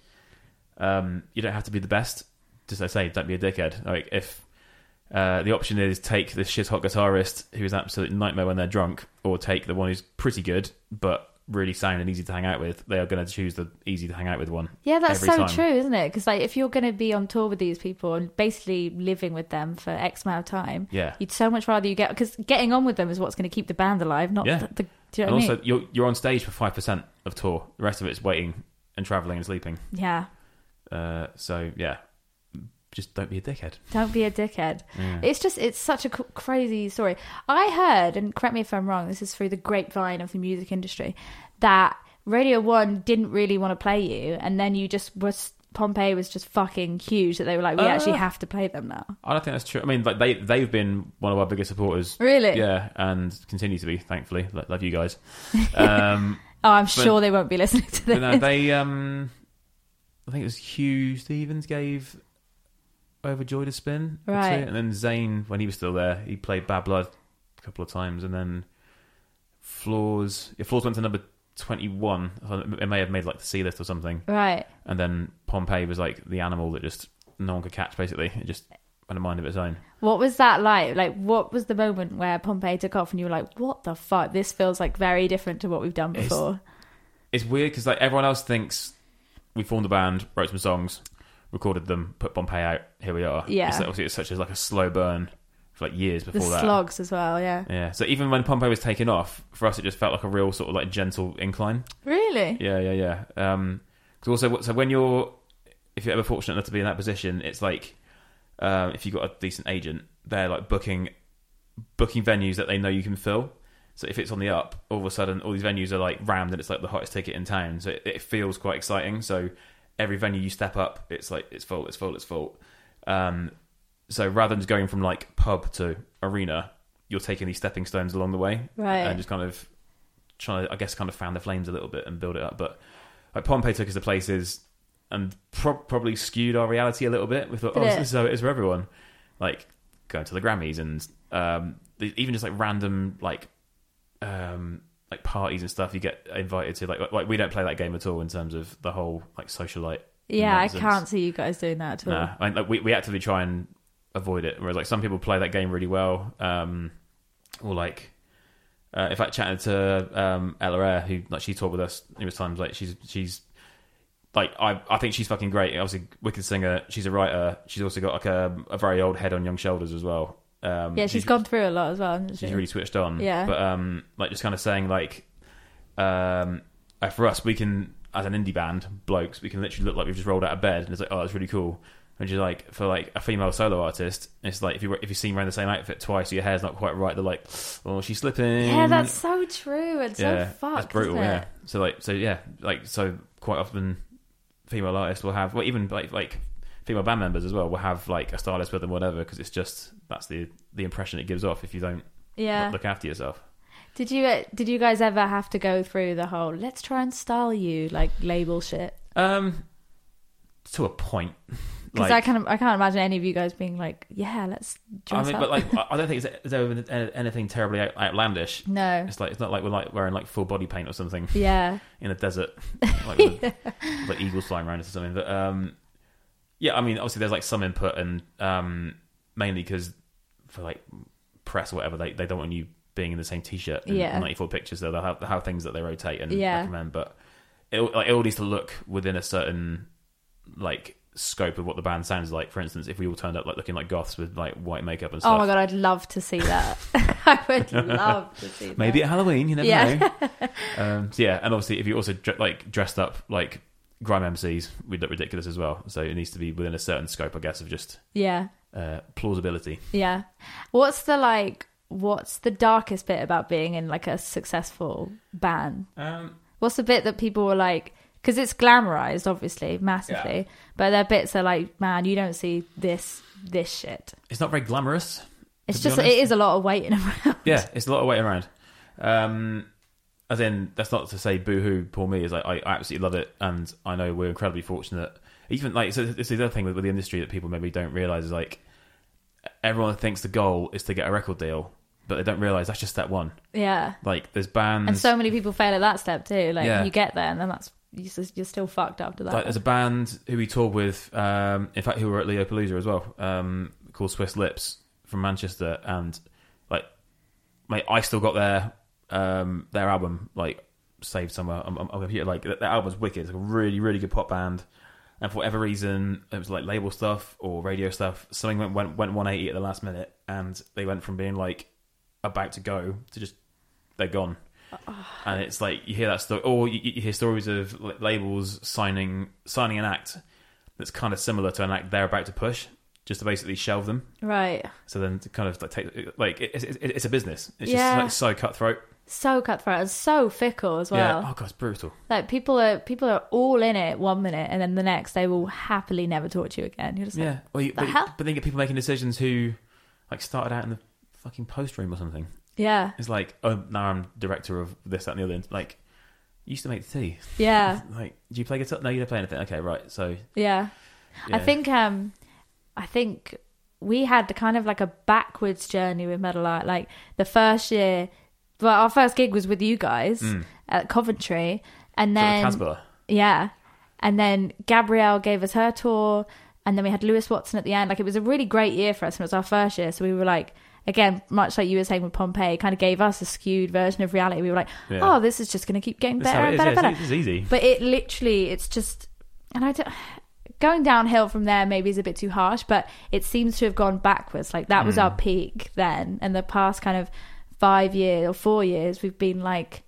um, you don't have to be the best. Just as I say, don't be a dickhead. Like, if uh, the option is take the shit hot guitarist who's an absolute nightmare when they're drunk, or take the one who's pretty good but really sound and easy to hang out with, they are going to choose the easy to hang out with one. Yeah, that's so time. true, isn't it? Because like, if you're going to be on tour with these people and basically living with them for X amount of time, Yeah. you'd so much rather you get because getting on with them is what's going to keep the band alive, not Yeah. the. the do you know and what I also, you're you're on stage for five percent of tour. The rest of it's waiting and traveling and sleeping. Yeah, Uh, so yeah, just don't be a dickhead. don't be a dickhead. Yeah. It's just it's such a crazy story. I heard, and correct me if I'm wrong. This is through the grapevine of the music industry that Radio One didn't really want to play you, and then you just was Pompeii was just fucking huge that they were like, we Uh, actually have to play them now. I don't think that's true. I mean, like they they've been one of our biggest supporters. Really? Yeah, and continue to be, thankfully. Lo- Love you guys. (laughs) Um, (laughs) Oh, I'm sure they won't be listening to this. No, they um, I think it was Huw Stephens gave Overjoyed a spin, Right. And then Zane, when he was still there, he played Bad Blood a couple of times, and then Flaws, Yeah, Flaws went to number twenty-one. I It may have made like the C list or something. right. And then Pompeii was like the animal that just no one could catch. Basically, it just had a mind of its own. What was that like? Like, what was the moment where Pompeii took off and you were like, what the fuck? This feels like very different to what we've done It's- before. It's weird because like everyone else thinks we formed a band, wrote some songs, recorded them, put Pompeii out. Here we are. Yeah. It's like, obviously it's such as like a slow burn for like years The before that. slogs as well, yeah. Yeah. So even when Pompeii was taken off, for us it just felt like a real sort of like gentle incline. Really? Yeah, yeah, yeah. Um, cause also, so when you're, if you're ever fortunate enough to be in that position, it's like, um, if you've got a decent agent, they're like booking, booking venues that they know you can fill. So if it's on the up, all of a sudden all these venues are like rammed and it's like the hottest ticket in town. So it, it feels quite exciting. So every venue you step up, it's like it's full, it's full, it's full. Um, so rather than just going from like pub to arena, you're taking these stepping stones along the way, Right. And just kind of trying to, I guess, kind of fan the flames a little bit and build it up. But like Pompeii took us to places and pro- probably skewed our reality a little bit. We thought, Did oh, it? this is how it is for everyone. Like going to the Grammys and um, even just like random like um, like parties and stuff. You get invited to like like we don't play that game at all in terms of the whole like socialite. Yeah, I nonsense. can't see you guys doing that at all. Nah, I mean, like, we we actively try and avoid it. Whereas like some people play that game really well, um, or like. Uh, in fact, chatted to um, Ella Eyre, who like she talked with us numerous times. Like she's she's like I I think she's fucking great. Obviously, wicked singer. She's a writer. She's also got like a, a very old head on young shoulders as well. Um, yeah, she's gone through a lot as well, hasn't she? she's really switched on. Yeah. But um, like just kind of saying like, um, for us, we can as an indie band, blokes, we can literally look like we've just rolled out of bed, and it's like, oh, that's really cool. And just like for like a female solo artist, it's like if you if you see wearing the same outfit twice, your hair's not quite right. They're like, oh, she's slipping. yeah, that's so true and so yeah, fucked. that's brutal. Yeah. So like, so yeah, like so quite often, female artists will have, well, even like like female band members as well will have like a stylist with them, whatever, because it's just that's the the impression it gives off if you don't Yeah. look after yourself. Did you uh, did you guys ever have to go through the whole let's try and style you like label shit? Um, to a point. (laughs) Because I can't I can't imagine any of you guys being like, yeah, let's I mean, up. but like, I don't think it's been anything terribly outlandish. no, It's like it's not like we're like wearing like full body paint or something yeah, (laughs) in a desert, (laughs) like with, with, like eagles flying around us or something. But um, yeah, I mean, obviously there's like some input, and um, mainly because for like press or whatever, they they don't want you being in the same t-shirt in Yeah. 94 pictures. So they'll have, they'll have things that they rotate and Yeah. recommend, but it like, it all needs to look within a certain like scope of what the band sounds like. For instance, if we all turned up like looking like goths with like white makeup and stuff. Oh my god, I'd love to see that. (laughs) I would (laughs) love to see that. Maybe at Halloween, you never Yeah. know. (laughs) um, so yeah, and obviously if you also like dressed up like grime MCs, we'd look ridiculous as well. So it needs to be within a certain scope, I guess, of just Yeah, uh, plausibility. yeah. What's the like? What's the darkest bit about being in like a successful band? Um, What's the bit that people were like? Because it's glamorized, obviously, massively. But their bits are like, man, you don't see this this shit. it's not very glamorous. It's just it is a lot of waiting (laughs) around. Yeah, it's a lot of waiting around. Um, as in, that's not to say boo-hoo, poor me. Is like I, I absolutely love it, and I know we're incredibly fortunate. Even like, so it's the other thing with, with the industry that people maybe don't realize is like everyone thinks the goal is to get a record deal, but they don't realize that's just step one. Yeah, Like, there's bands. and so many people fail at that step too. Like Yeah. you get there, and then that's you're still fucked after that. like, there's a band who we toured with, um, in fact, who were at Leopallooza as well, um, called Swiss Lips from Manchester, and like, mate, I still got their um, their album like saved somewhere on, on, computer. Like, their album's wicked. It's like a really, really good pop band. And for whatever reason, it was like label stuff or radio stuff. Something went went, went 180 at the last minute, and they went from being like about to go to just they're gone. And it's like you hear that story, or you, you hear stories of labels signing signing an act that's kind of similar to an act they're about to push, just to basically shelve them. right. So then to kind of like take like it, it's, it's a business. It's Yeah. just like so cutthroat. So cutthroat and so fickle as well. Yeah. Oh god, it's brutal. Like people are people are all in it one minute, and then the next they will happily never talk to you again. You're just like, Yeah. Well, you, The but, hell? but then you get people making decisions who like started out in the fucking post room or something. yeah, It's like, oh, now I'm director of this, that, and the other. Like, You used to make the tea. Yeah, (laughs) Like, do you play guitar? No, you don't play anything. Okay, right. So, yeah. I think um I think we had the kind of like a backwards journey with Meadowlark. Like the first year well, our first gig was with you guys Mm. at Coventry and then. Yeah. And then Gabrielle gave us her tour. And then we had Lewis Watson at the end. Like, it was a really great year for us. And it was our first year. So we were like, again, much like you were saying with Pompeii, kind of gave us a skewed version of reality. We were like, Yeah. oh, this is just going to keep getting That's better how and it is. better, yeah, better. it's, it's easy. But it literally, it's just, and I don't, going downhill from there maybe is a bit too harsh, but it seems to have gone backwards. Like that was Hmm. our peak then, and the past kind of five years or four years, we've been like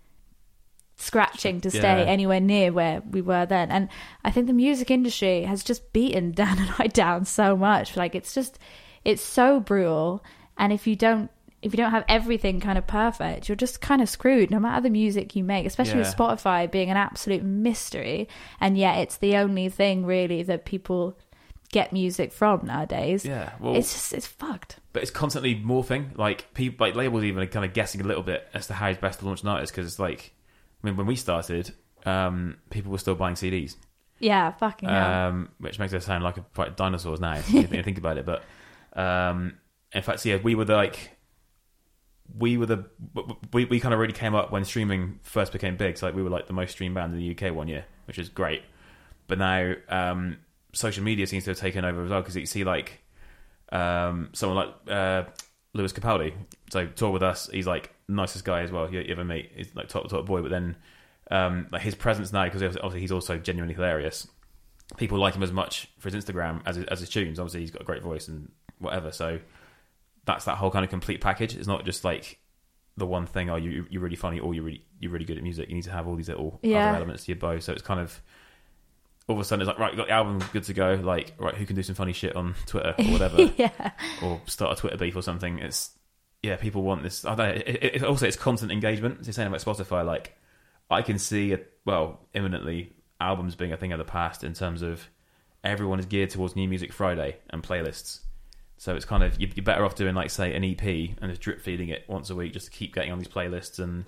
scratching to stay Yeah. anywhere near where we were then. And I think the music industry has just beaten (laughs) Dan and I down so much. Like it's just, it's so brutal. And if you don't, if you don't have everything kind of perfect, you're just kind of screwed no matter the music you make, especially with Spotify being an absolute mystery. And yet it's the only thing really that people get music from nowadays. Yeah, well, It's just, it's fucked. But it's constantly morphing. Like people, like labels, even are kind of guessing a little bit as to how it's best to launch an artist. Because it's like, I mean, when we started, um, people were still buying CDs, Yeah, fucking um, which makes us sound like a, quite dinosaurs now. If (laughs) you think- about it, but um, in fact, yeah, we were the, like. We were the we, we kind of really came up when streaming first became big. So like we were like the most streamed band in the UK one year, which is great. But now um, social media seems to have taken over as well because you see like um, someone like uh, Lewis Capaldi. So tour with us. He's like nicest guy as well you, you ever meet. He's like top top boy. But then um, like his presence now because obviously he's also genuinely hilarious. People like him as much for his Instagram as his, as his tunes. Obviously he's got a great voice and whatever. So that's that whole kind of complete package. It's not just like the one thing. Oh, you you're really funny or you're really you're really good at music. You need to have all these little Yeah. other elements to your bow. So it's kind of all of a sudden it's like right, you got the album good to go. Like right, who can do some funny shit on Twitter or whatever, (laughs) yeah. or start a Twitter beef or something. It's yeah, people want this. I don't know. It, it, also, it's constant engagement. It's the same about Spotify. Like I can see it well imminently albums being a thing of the past in terms of everyone is geared towards New Music Friday and playlists. So it's kind of you- you're better off doing like say an EP and just drip feeding it once a week just to keep getting on these playlists. And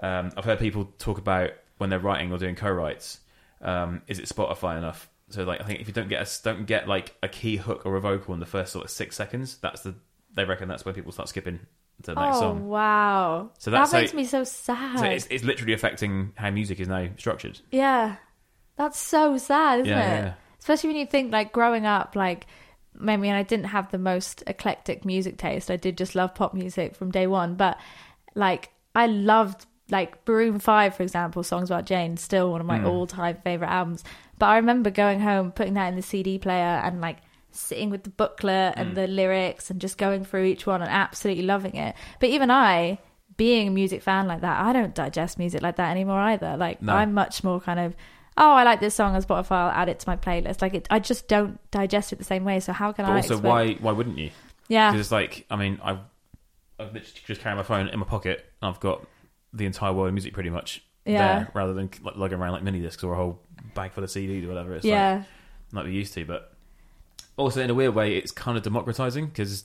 um, I've heard people talk about when they're writing or doing co-writes, um, is it Spotify enough? So like I think if you don't get a, don't get like a key hook or a vocal in the first sort of six seconds, that's the they reckon that's when people start skipping to the next oh song. wow! So that makes how- me so sad. So it's, it's literally affecting how music is now structured. yeah, that's so sad, isn't Yeah, it? yeah. Especially when you think like growing up, like I mean, I didn't have the most eclectic music taste. I did just love pop music from day one, but like I loved like Maroon Five, for example, songs about Jane, still one of my Mm. all-time favorite albums. But I remember going home, putting that in the CD player, and like sitting with the booklet and Mm. the lyrics, and just going through each one and absolutely loving it. But even I, being a music fan like that, I don't digest music like that anymore either. Like No. I'm much more kind of. Oh, I like this song on Spotify. I'll add it to my playlist. Like, it, I just don't digest it the same way. So how can But I? also, expect- why why wouldn't you? Yeah, Because it's like, I mean, I've, I've literally just carry my phone in my pocket I've got the entire world of music pretty much Yeah. there rather than like, lugging around like mini discs or a whole bag full of CDs or whatever. It's yeah, like, like we used to. But also, in a weird way, it's kind of democratizing because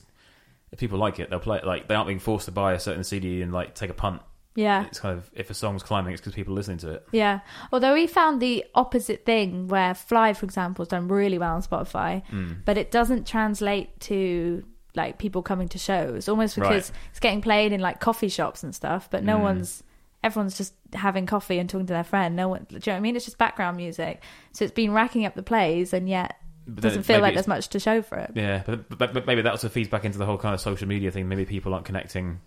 if people like it, they'll play it. Like, they aren't being forced to buy a certain CD and like take a punt. yeah. It's kind of, if a song's climbing, it's because people are listening to it. Yeah. Although we found the opposite thing where Fly, for example, has done really well on Spotify, Mm. but it doesn't translate to like people coming to shows almost Right. because it's getting played in like coffee shops and stuff, but no Mm. one's everyone's just having coffee and talking to their friend. No one, do you know what I mean? It's just background music. So it's been racking up the plays and yet But doesn't feel like there's much to show for it. Yeah, but, but, but maybe that also feeds back into the whole kind of social media thing. Maybe people aren't connecting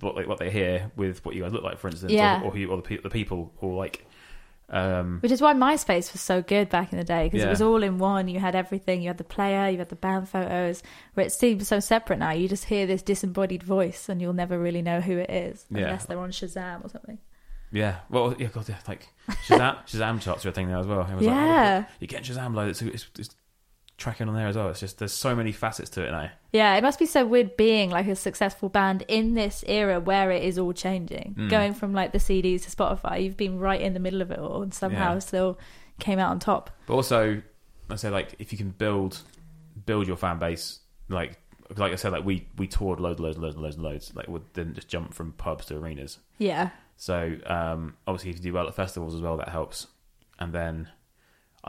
what like what they hear with what you guys look like, for instance, Yeah. or, or, who, or the, pe- the people, or like, um, Which is why MySpace was so good back in the day because Yeah. it was all in one. You had everything. You had the player, you had the band photos. Where it seems so separate now. You just hear this disembodied voice, and you'll never really know who it is Yeah. unless they're on Shazam or something. yeah, well, yeah, God, yeah, like Shazam, (laughs) Shazam charts are a thing now as well. Everyone's like, oh, Yeah, you get Shazam load, it's, it's, it's tracking on there as well. It's just there's so many facets to it now. yeah. It must be so weird being like a successful band in this era where it is all changing, Mm. going from like the CDs to Spotify. You've been right in the middle of it all, and somehow Yeah. still came out on top. But also, I say like if you can build build your fan base like like I said, like we we toured loads, and loads, and loads, and loads, and loads. Like we didn't just jump from pubs to arenas. Yeah. So um, obviously, if you do well at festivals as well, that helps. And then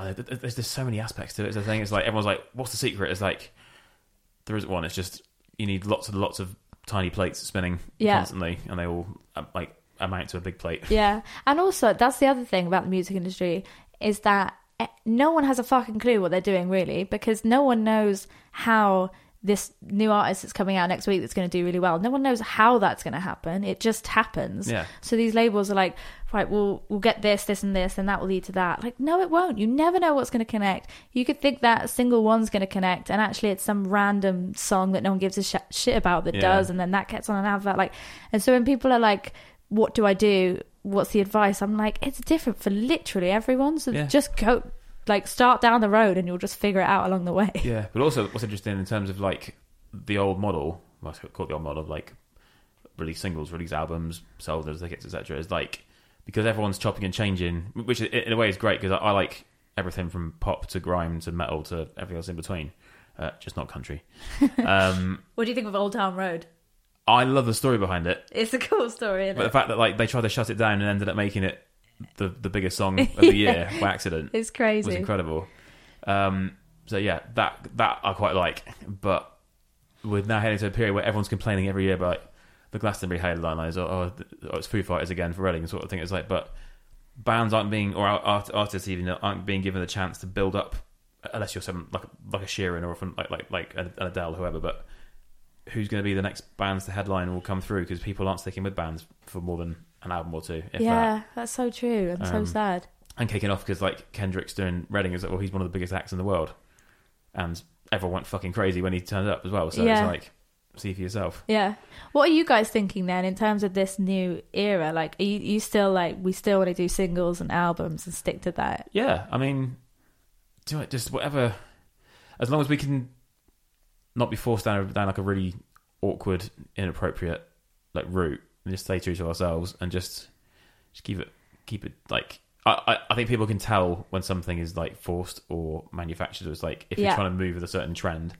th- th- there's just so many aspects to it. It's the thing. It's like everyone's like, "What's the secret?" It's like there isn't one. It's just you need lots and lots of tiny plates spinning Yeah. constantly, and they all uh, like amount to a big plate. Yeah. And also, that's the other thing about the music industry is that eh, no one has a fucking clue what they're doing, really, because no one knows how this new artist that's coming out next week that's going to do really well. No one knows how that's going to happen. It just happens. Yeah. So these labels are like, right, we'll we'll get this, this, and this, and that will lead to that. Like, no, it won't. You never know what's going to connect. You could think that a single one's going to connect, and actually, it's some random song that no one gives a sh- shit about that Yeah. does, and then that gets on an advert. Like, and so when people are like, "What do I do? What's the advice?" I'm like, it's different for literally everyone. So Yeah. just go, like, start down the road, and you'll just figure it out along the way. Yeah, but also what's interesting in terms of like the old model, well, I call it the old model of like release singles, release albums, sell those tickets, etc. Is like because everyone's chopping and changing, which in a way is great because I, I like everything from pop to grime to metal to everything else in between, uh, just not country. (laughs) um, What do you think of Old Town Road? I love the story behind it, It's a cool story, isn't but the fact that like they tried to shut it down and ended up making it the the biggest song (laughs) of the year by accident It's crazy was incredible. Um, so yeah, that that I quite like. But we're now heading to a period where everyone's complaining every year about the Glastonbury or, or it's Foo Fighters again for Reading sort of thing. It's like, but bands aren't being or art, artists even aren't being given the chance to build up unless you're some like like a Sheeran or from like like like an Adele, whoever. But who's going to be the next bands to headline will come through because people aren't sticking with bands for more than an album or two. If that. yeah, that's so true and so Um, sad. and kicking off because like Kendrick's doing Reading is like, well, he's one of the biggest acts in the world, and everyone went fucking crazy when he turned up as well. So Yeah. it's like, see for yourself. Yeah. What are you guys thinking then in terms of this new era? Like, are you, you still like we still want to do singles and albums and stick to that? Yeah, I mean, do it just whatever, as long as we can not be forced down down like a really awkward, inappropriate like route, and just stay true to ourselves and just just keep it keep it like. I, I- think people can tell when something is like forced or manufactured. It's like if Yeah. you're trying to move with a certain trend,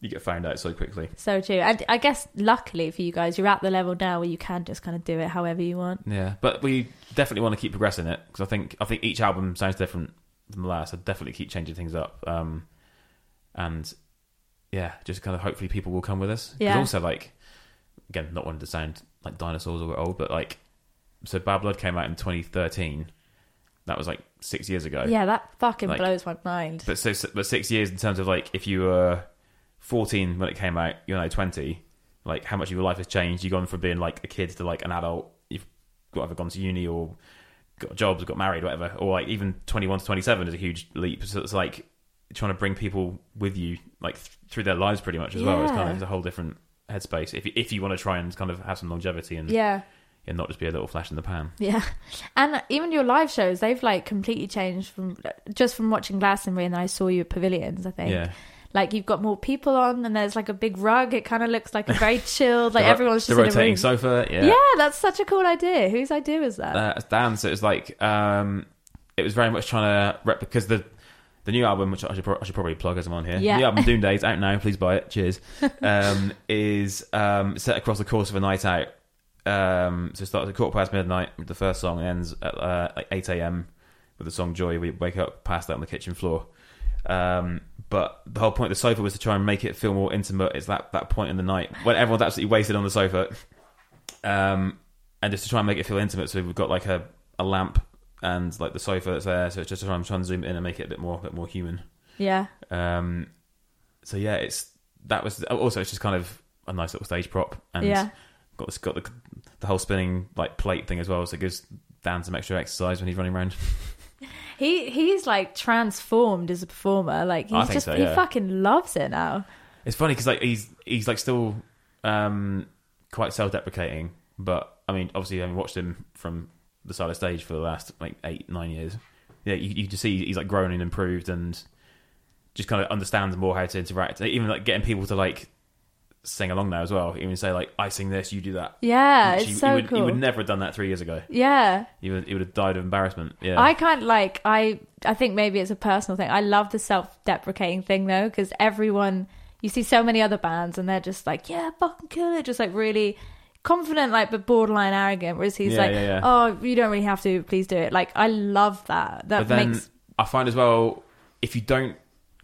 you get found out so quickly. So true. And I guess luckily for you guys, you're at the level now where you can just kind of do it however you want. Yeah, but we definitely want to keep progressing it because I think I think each album sounds different from the last. I definitely keep changing things up, um, and yeah, just kind of hopefully people will come with us. Yeah. Also, like again, not wanting to sound like dinosaurs or old, but like so Bad Blood came out in 2013. That was like six years ago. Yeah, that fucking Like- blows my mind. But so, but six years in terms of like if you were 14 when it came out, you're now 20. Like how much of your life has changed? You've gone from being like a kid to like an adult. You've either gone to uni or got jobs, got married, whatever. Or like even 21 to 27 is a huge leap. So it's like trying to bring people with you like th- through their lives pretty much as well. It's kind of it's a whole different headspace if you, if you want to try and kind of have some longevity and, yeah. and not just be a little flash in the pan. Yeah, (laughs) and even your live shows, they've like completely changed from just from watching Glastonbury, and then I saw you at Pavilions. I think, Yeah. like you've got more people on, and there's like a big rug. It kind of looks like a very (laughs) chilled, like The everyone's the just in a rotating sofa. yeah. Yeah, that's such a cool idea. Whose idea was that? uh, Dan. So it was like um, it was very much trying to rep because the the new album, which I should, pro- I should probably plug as I'm on here. Yeah. The album (laughs) Doom Days out now. Please buy it. Cheers. (laughs) Um, is um, set across the course of a night out. Um, so it starts at quarter past midnight with the first song and ends at uh, like 8 a.m. with the song Joy. We wake up passed out on the kitchen floor. Um, but the whole point of the sofa was to try and make it feel more intimate. It's that, that point in the night when everyone's absolutely wasted on the sofa. Um, and just to try and make it feel intimate, so we've got like a, a lamp and like the sofa that's there. So it's just to try and, try and zoom in and make it a bit more, a bit more human. yeah, Um, so yeah, it's that was also it's just kind of a nice little stage prop and yeah, got this got the the whole spinning like plate thing as well, so it gives Dan some extra exercise when he's running around. (laughs) he he's like transformed as a performer. Like he's just so, he fucking loves it now. It's funny because like he's he's like still um, quite self-deprecating, but I mean, obviously, having watched him from the side of stage for the last like eight nine years, yeah, you, you just see he's like grown and improved and just kind of understands more how to interact. Even like getting people to like sing along now as well. Even say like, "I sing this, you do that." Yeah, Which it's he, so he would, cool. He would never have done that three years ago. yeah, He would, he would have died of embarrassment. Yeah, I can't like I I think maybe it's a personal thing. I love the self-deprecating thing though because everyone you see so many other bands and they're just like, yeah, fucking kill it, just like really confident, like but borderline arrogant. Whereas he's Yeah, like, yeah, yeah. oh, you don't really have to, please do it. Like I love that. That but then makes I find as well if you don't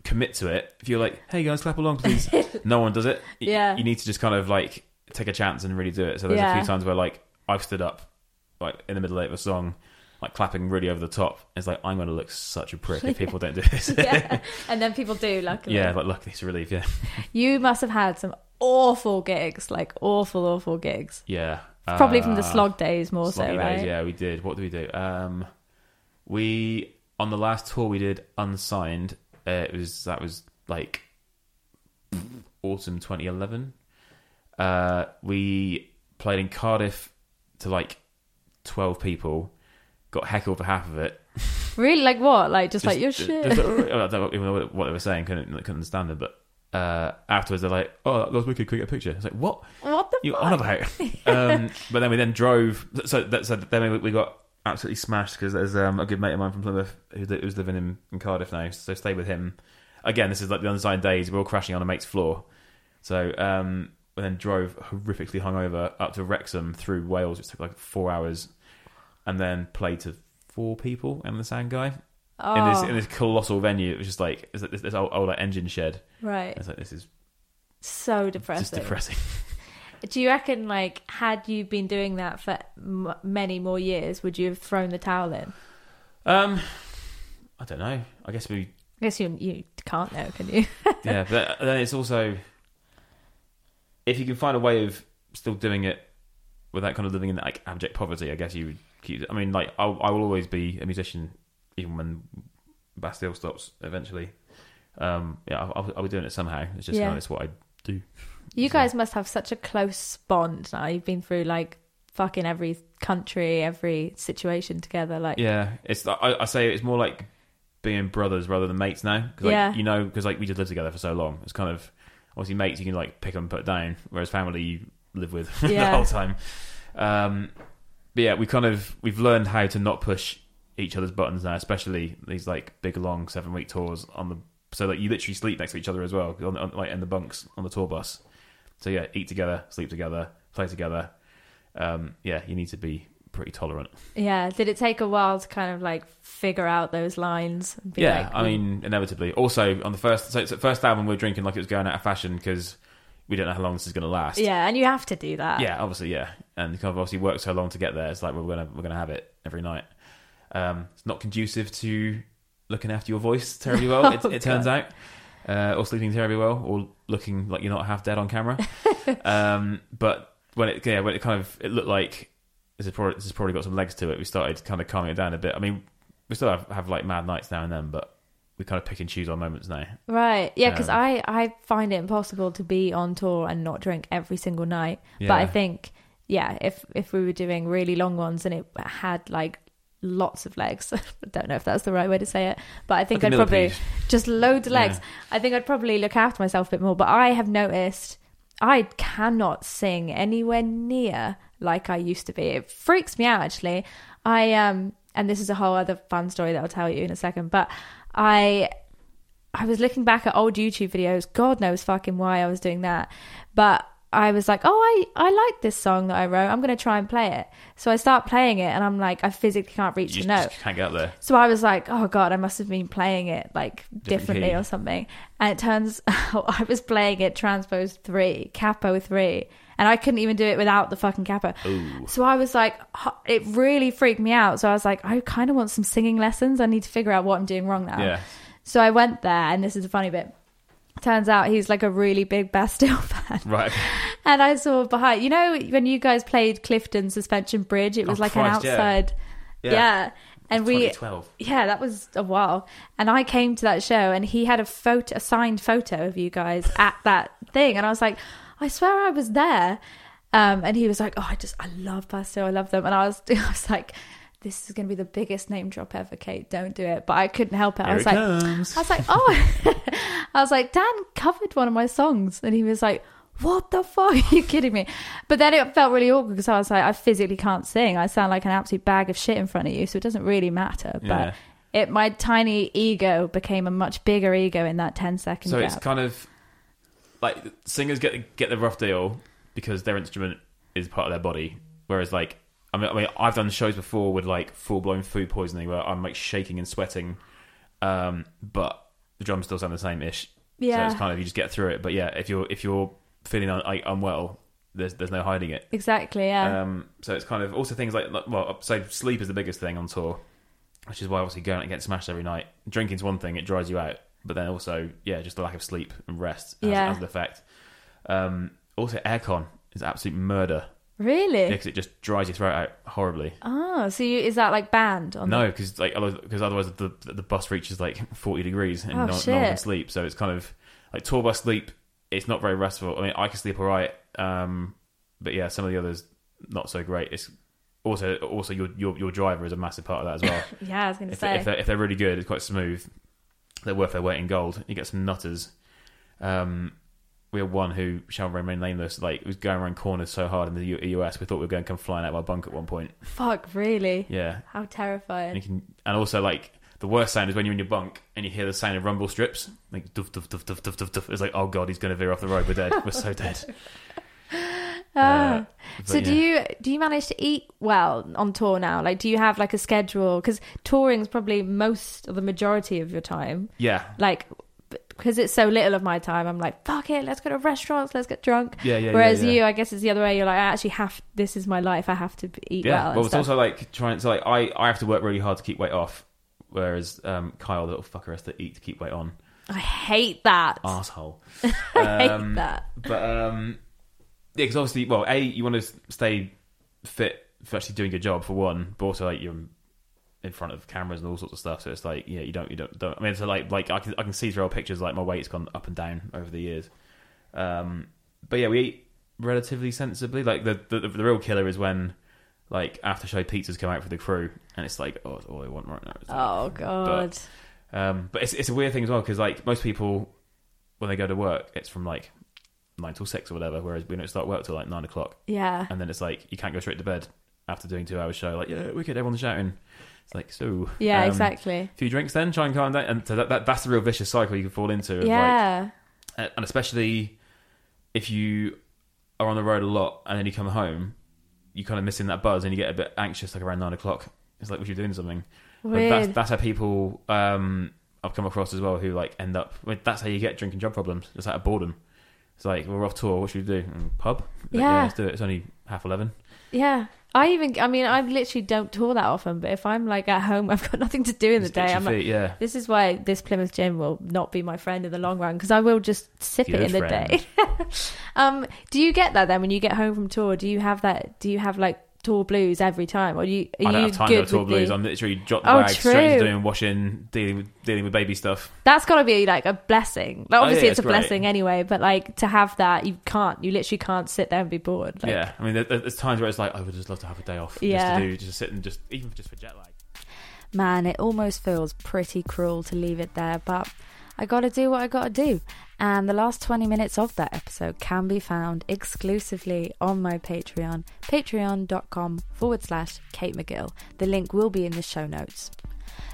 commit to it, if you're like, "Hey guys, clap along, please," (laughs) no one does it. Y- Yeah. you need to just kind of like take a chance and really do it. So there's a Yeah. few times where like I've stood up like in the middle of a song, like clapping really over the top. It's like I'm going to look such a prick if people (laughs) don't do this. yeah, (laughs) and then people do. Luckily, yeah, but luckily it's a relief. Yeah, you must have had some awful gigs, like awful, awful gigs. yeah. Probably from the Uh, slog days more so, Sloggy right? yeah, we did. What did we do? Um, we on the last tour we did unsigned. Uh, it was that was like autumn 2011. Uh, we played in Cardiff to like 12 people. Got heckled for half of it. Really, like what? Like just, like your Just- shit. just- I don't even know what they were saying. Couldn't couldn't understand it. But uh, afterwards, they're like, "Oh, that was wicked. Quick, get a picture." It's like, "What? what the you fuck? on about? (laughs) um, but then we then drove. So, that, so then we, we got absolutely smashed because there's um, a good mate of mine from Plymouth who, who's living in, in Cardiff now. So stayed with him. Again, this is like the unsigned days. We're all crashing on a mate's floor. So um, we then drove horrifically hungover up to Wrexham through Wales, which took like four hours, and then played to four people and the sound guy Oh, in this in this colossal venue. It was just like it's this, this old, old like, engine shed. right. It's like this is So depressing. just depressing. (laughs) Do you reckon, like, had you been doing that for m- many more years, would you have thrown the towel in? Um, I don't know. I guess we I guess you you can't know, can you? (laughs) yeah, but then it's also if you can find a way of still doing it without kind of living in that like abject poverty, I guess you would keep. I mean, like I'll, I will always be a musician, even when Bastille stops eventually. Um, yeah, I'll, I'll, be doing it somehow. It's just Yeah. it's what I do. You So- guys must have such a close bond now. You've been through like fucking every country, every situation together. Like, Yeah, it's I, I say it's more like being brothers rather than mates now. Cause, like, Yeah. you know, because like we just lived together for so long. It's kind of obviously mates you can like pick them and put down, whereas family you live with (laughs) the whole time. Um, but yeah, we kind of we've learned how to not push each other's buttons now, especially these like big long seven week tours on the. So like you literally sleep next to each other as well, on, on like in the bunks on the tour bus. So yeah, eat together, sleep together, play together. Um, yeah, you need to be pretty tolerant. yeah. Did it take a while to kind of like figure out those lines? And be yeah, like, I mean, inevitably. Also, on the first, so, so first album, we were drinking like it was going out of fashion because we don't know how long this is going to last. yeah, and you have to do that. yeah, obviously, yeah, and kind of obviously worked so long to get there. It's like we're gonna we're gonna have it every night. Um, it's not conducive to looking after your voice terribly well. it, (laughs) Oh, it turns out, uh, or sleeping terribly well, or looking like you're not half dead on camera. (laughs) um, but when it yeah, when it kind of it looked like this has probably this has probably got some legs to it. We started kind of calming it down a bit. I mean, we still have, have like mad nights now and then, but we kind of pick and choose our moments now. Right. Yeah, because Um, I, I find it impossible to be on tour and not drink every single night. But I think, yeah, if if we were doing really long ones and it had like lots of legs, (laughs) I don't know if that's the right way to say it, but I think Like I'd probably just loads of legs. Yeah. I think I'd probably look after myself a bit more. But I have noticed I cannot sing anywhere near like I used to be. It freaks me out actually. I um and this is a whole other fun story that I'll tell you in a second, but I I was looking back at old YouTube videos. God knows fucking why I was doing that. But I was like, oh, I, I like this song that I wrote. I'm going to try and play it. So I start playing it and I'm like, I physically can't reach You the note. can't get up there. So I was like, oh God, I must have been playing it like differently or something. And it turns (laughs) out I was playing it transpose three, capo three. And I couldn't even do it without the fucking capo. Ooh. So I was like, it really freaked me out. So I was like, I kind of want some singing lessons. I need to figure out what I'm doing wrong now. Yeah. So I went there, and this is the funny bit. Turns out he's like a really big Bastille (laughs) fan. Right. And I saw behind, you know, when you guys played Clifton Suspension Bridge, it was Oh, like Christ, an yeah. outside. Yeah. And we, 2012. yeah, that was a while. And I came to that show, and he had a photo, a signed photo of you guys at that thing. And I was like, I swear I was there. Um, and he was like, Oh, I just, I love Bastille, I love them. And I was, (laughs) I was like, This is going to be the biggest name drop ever, Kate. Don't do it. But I couldn't help it. I was it like, comes. I was like, oh, (laughs) I was like, Dan covered one of my songs, and he was like, what the fuck? (laughs) Are you kidding me? But then it felt really awkward because I was like, I physically can't sing. I sound like an absolute bag of shit in front of you, so it doesn't really matter. But it, my tiny ego became a much bigger ego in that 10 second So gap. it's kind of like singers get get the rough deal because their instrument is part of their body, whereas like I mean, I mean I've done shows before with like full blown food poisoning where I'm like shaking and sweating, um, but the drums still sound the same ish. Yeah, So it's kind of you just get through it. But yeah, if you're if you're feeling un- like, unwell, there's there's no hiding it. Exactly. Yeah. Um, so it's kind of also things like like- well, so sleep is the biggest thing on tour, which is why obviously going out and getting smashed every night. Drinking's one thing; it dries you out, but then also yeah, just the lack of sleep and rest has, Yeah. has an effect. Um, also, aircon is absolute murder really? because it just dries your throat out horribly. Oh, so you, is that like banned on? No, because like because otherwise the the bus reaches like (laughs) forty degrees and Oh, no, no one can sleep. So it's kind of like tour bus sleep. It's not very restful. I mean, I can sleep alright, um, but yeah, some of the others not so great. It's also also your your your driver is a massive part of that as well. (laughs) Yeah, I was going to if, say. if, they're, if they're really good, it's quite smooth. They're worth their weight in gold. You get some nutters. Um, we had one who shall remain nameless. Like was going around corners so hard in the U- US, we thought we were going to come flying out of our bunk at one point. Fuck, really? Yeah, How and terrifying. you can, and also like the worst sound is when you're in your bunk and you hear the sound of rumble strips, like duff duff duff duff duff duff duff. It's like, oh god, he's going to veer off the road. We're dead. We're so dead. (laughs) Ah. Uh, so do yeah. you do you manage to eat well on tour now? Like, do you have like a schedule? Because touring's probably most or the majority of your time. Yeah, Like, because it's so little of my time, I'm like, fuck it, let's go to restaurants, let's get drunk. yeah, yeah. Whereas yeah, yeah. you, I guess, it's the other way. You're like, I actually have. This is my life. I have to eat yeah. well. and well, it's stuff. also like trying to like I I have to work really hard to keep weight off, whereas um, Kyle, the little fucker, has to eat to keep weight on. I hate that. Asshole. (laughs) I hate Um, that. But um, yeah, because obviously, well, a you want to stay fit for actually doing your job for one, but also like you're in front of cameras and all sorts of stuff. So it's like, yeah, you don't, you don't, don't. I mean, so like, like I can, I can see through old pictures, like my weight's gone up and down over the years. Um, but yeah, we eat relatively sensibly. Like the, the the real killer is when like after show pizzas come out for the crew, and it's like, oh, all I want right now. Oh god. um, but it's it's a weird thing as well because like most people when they go to work, it's from like nine till six or whatever, whereas we don't start work till like nine o'clock, yeah. and then it's like you can't go straight to bed after doing two hours show. Like yeah, wicked, everyone's shouting. It's like so. Yeah. um, exactly. A few drinks then, try and calm down, and so that, that that's the real vicious cycle you can fall into. of, Like, Yeah. and especially if you are on the road a lot and then you come home, you kind of missing that buzz and you get a bit anxious like around nine o'clock. It's like we should be doing something. But Weird. that's that's how people um, I've come across as well who like end up. That's how you get drinking job problems, It's out of boredom. It's like we're off tour. What should we do? Mm, pub? Like, Yeah. let's do it. It's only half eleven. Yeah. I even, I mean, I literally don't tour that often, but if I'm like at home, (laughs) I've got nothing to do in the Just itch day. I'm like, yeah. this is why this Plymouth gin will not be my friend in the long run because I will just sip it in the day. (laughs) um, do you get that then when you get home from tour? Do you have that? Do you have like tour blues every time, or do you? Are I don't you have time good to tour with blues. the- I'm literally drop the Oh, bag straight into true. doing washing, dealing with dealing with baby stuff. That's got to be like a blessing. Like Oh, obviously, yeah, it's a it's great. blessing anyway, but like to have that, you can't. You literally can't sit there and be bored. Like, yeah, I mean, there, there's times where it's like I would just love to have a day off, Yeah. just to do, just to sit and just even just for jet lag. Man, it almost feels pretty cruel to leave it there, but I gotta do what I gotta do. And the last 20 minutes of that episode can be found exclusively on my Patreon, patreon.com forward slash Kate McGill. The link will be in the show notes.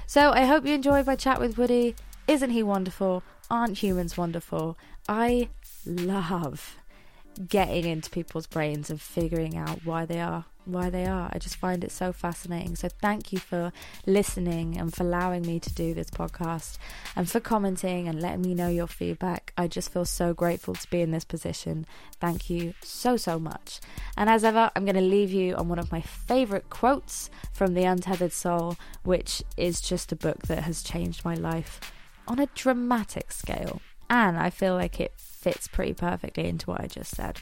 So I hope you enjoyed my chat with Woody. Isn't he wonderful? Aren't humans wonderful? I love getting into people's brains and figuring out why they are why they are. I just find it so fascinating. So thank you for listening and for allowing me to do this podcast and for commenting and letting me know your feedback. I just feel so grateful to be in this position. Thank you so so much. And as ever, I'm going to leave you on one of my favorite quotes from The Untethered Soul, which is just a book that has changed my life on a dramatic scale. And I feel like it fits pretty perfectly into what I just said.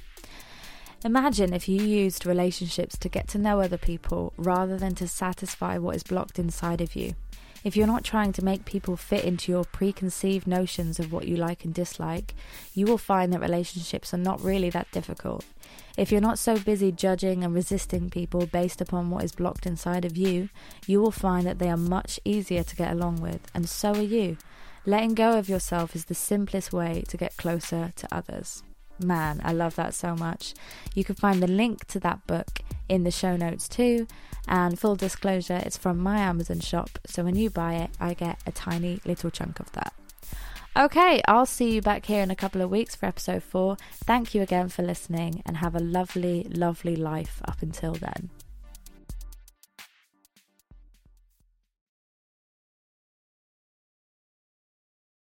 Imagine if you used relationships to get to know other people rather than to satisfy what is blocked inside of you. If you're not trying to make people fit into your preconceived notions of what you like and dislike, you will find that relationships are not really that difficult. If you're not so busy judging and resisting people based upon what is blocked inside of you, you will find that they are much easier to get along with, and so are you. Letting go of yourself is the simplest way to get closer to others. Man, I love that so much. You can find the link to that book in the show notes too. And full disclosure, it's from my Amazon shop, so when you buy it, I get a tiny little chunk of that. Okay, I'll see you back here in a couple of weeks for episode four. Thank you again for listening and have a lovely, lovely life up until then.